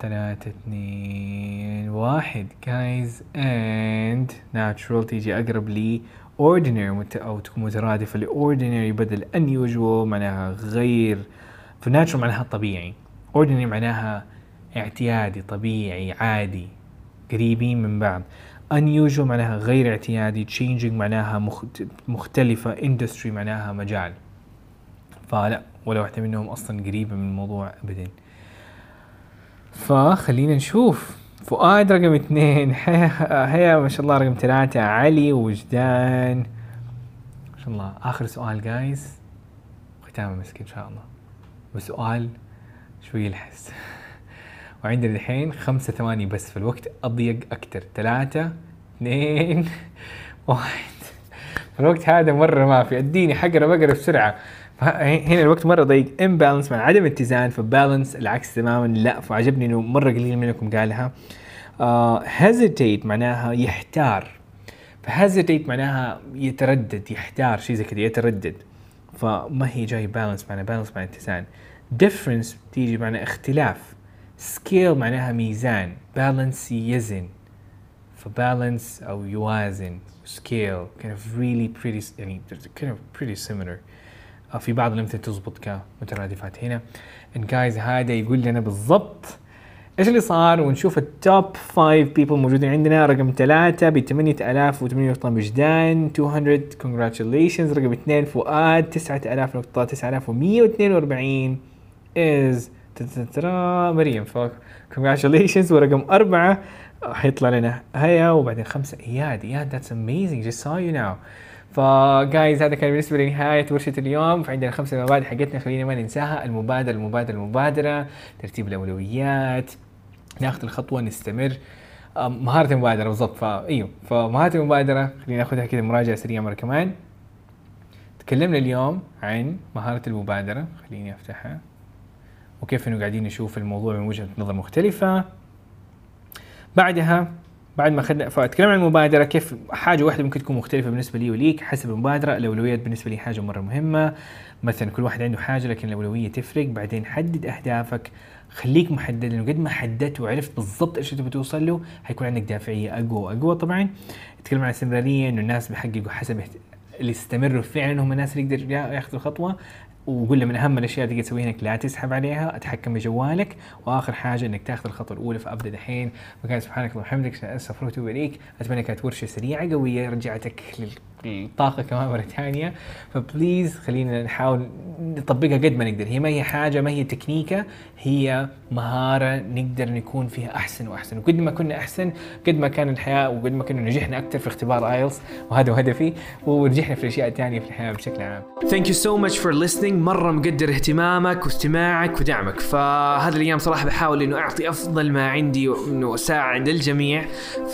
ثلاثة اثنين واحد. Guys and natural. تيجي أقرب لي. Ordinary مت أو تكون مترادفة ل ordinary بدل unusual معناها غير فناتشرال معناها طبيعي. اوردينري معناها اعتيادي طبيعي عادي قريبين من بعض. unusual معناها غير اعتيادي changing معناها مخت- مختلفة industry معناها مجال. فلا ولا واحدة منهم أصلا قريبة من الموضوع أبدا. فخلينا نشوف. فؤاد رقم اثنين. هيا ما شاء الله رقم ثلاثة. علي وجدان. ما شاء الله. آخر سؤال جايز ختامه مسك إن شاء الله. وسؤال شوي يلحس. وعندنا الحين خمسة ثواني بس في الوقت. أضيق أكتر. ثلاثة اثنين واحد. الوقت هذا مرة ما في. أديني حقرة بقرة بسرعة. فه- هنا الوقت مرة ضيق. imbalance مع عدم اتزان ف balance العكس تماما. لا فعجبني إنه مرة قليل منكم قالها. آه hesitate معناها يحتار. ف hesitate معناها يتردد يحتار شيء زي كذا يتردد. فما هي جاي balance معناها balance معناها اتزان. difference تيجي معناها اختلاف. scale معناها ميزان. balance يزن. ف balance أو يوازن. scale kind of really pretty يعني kind of pretty similar. في بعض الأمثلة تزبط كمترادفات هنا and guys هذا يقول لنا بالضبط إيش اللي صار؟ ونشوف ال top 5 people موجودين عندنا. رقم ثلاثة ب 8800 نقطة وجدان 200 congratulations. رقم اثنين فؤاد 9000 نقطة 9142 is تتترا مريم ف congratulations. ورقم أربعة حيطلع لنا هيا. وبعدين خمسة إياد إياد that's amazing. Just saw you now. فجايز هذا كان بالنسبة لنهاية ورشة اليوم. فعندنا خمسه مبادئ حقتنا خلينا ما ننساها. المبادرة المبادرة المبادرة. ترتيب الأولويات. ناخذ الخطوة نستمر. مهارة المبادرة بالضبط. فايوه فمهاره المبادرة خلينا ناخذها كذا مراجعة سريعة مرة كمان. تكلمنا اليوم عن مهارة المبادرة. خليني أفتحها. وكيف إنه قاعدين نشوف الموضوع من وجهة نظر مختلفة. بعدها بعد ما اخذنا فتكلمنا عن المبادرة كيف حاجة واحدة ممكن تكون مختلفة بالنسبة لي وليك حسب المبادرة. الأولويات بالنسبة لي حاجة مرة مهمة. مثلا كل واحد عنده حاجة لكن الأولوية تفرق. بعدين حدد أهدافك. خليك محدد لأنه قد ما حددت وعرفت بالضبط إيش تبي توصل له حيكون عندك دافعية أقوى وأقوى. طبعا تكلم عن الاستمرارية إنه الناس بيحققوا حسب اللي استمروا فعلا هم الناس اللي يقدروا يا- ياخذوا الخطوة. وقلنا من أهم الأشياء اللي تسويها إنك لا تسحب عليها أتحكم بجوالك. وآخر حاجة إنك تاخذ الخطوة الأولى فابدا دحين. فكان سبحانك اللهم وبحمدك أستغفرك وأتوب إليك. أتمنى كانت ورشة سريعة قوية رجعتك لل- للطاقة كمان مرة ثانية ف please خلينا نحاول نطبقها قد ما نقدر. هي ما هي حاجة ما هي تكنيكة هي مهارة نقدر نكون فيها أحسن وأحسن. وقد ما كنا أحسن قد ما كان الحياة وقد ما كنا نجحنا أكثر في اختبار IELTS وهذا هدفي ونجحنا في الأشياء الثانية في الحياة بشكل عام. Thank you so much for listening. مرة مقدر اهتمامك واستماعك ودعمك. فهذه الأيام صراحة بحاول إنه أعطي أفضل ما عندي وإنه أساعد الجميع.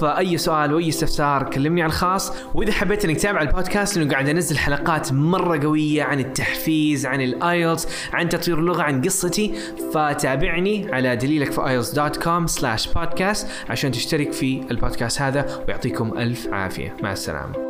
فأي سؤال وأي استفسار كلمني على الخاص. وإذا حبيت إنك تتابع البودكاست لأنه قاعد أنزل حلقات مرة قوية عن التحفيز عن ال IELTS عن تطوير اللغة عن قصتي. فتابعني على دليلك في IELTS dot com slash podcast عشان تشترك في البودكاست هذا ويعطيكم ألف عافية. مع السلامة.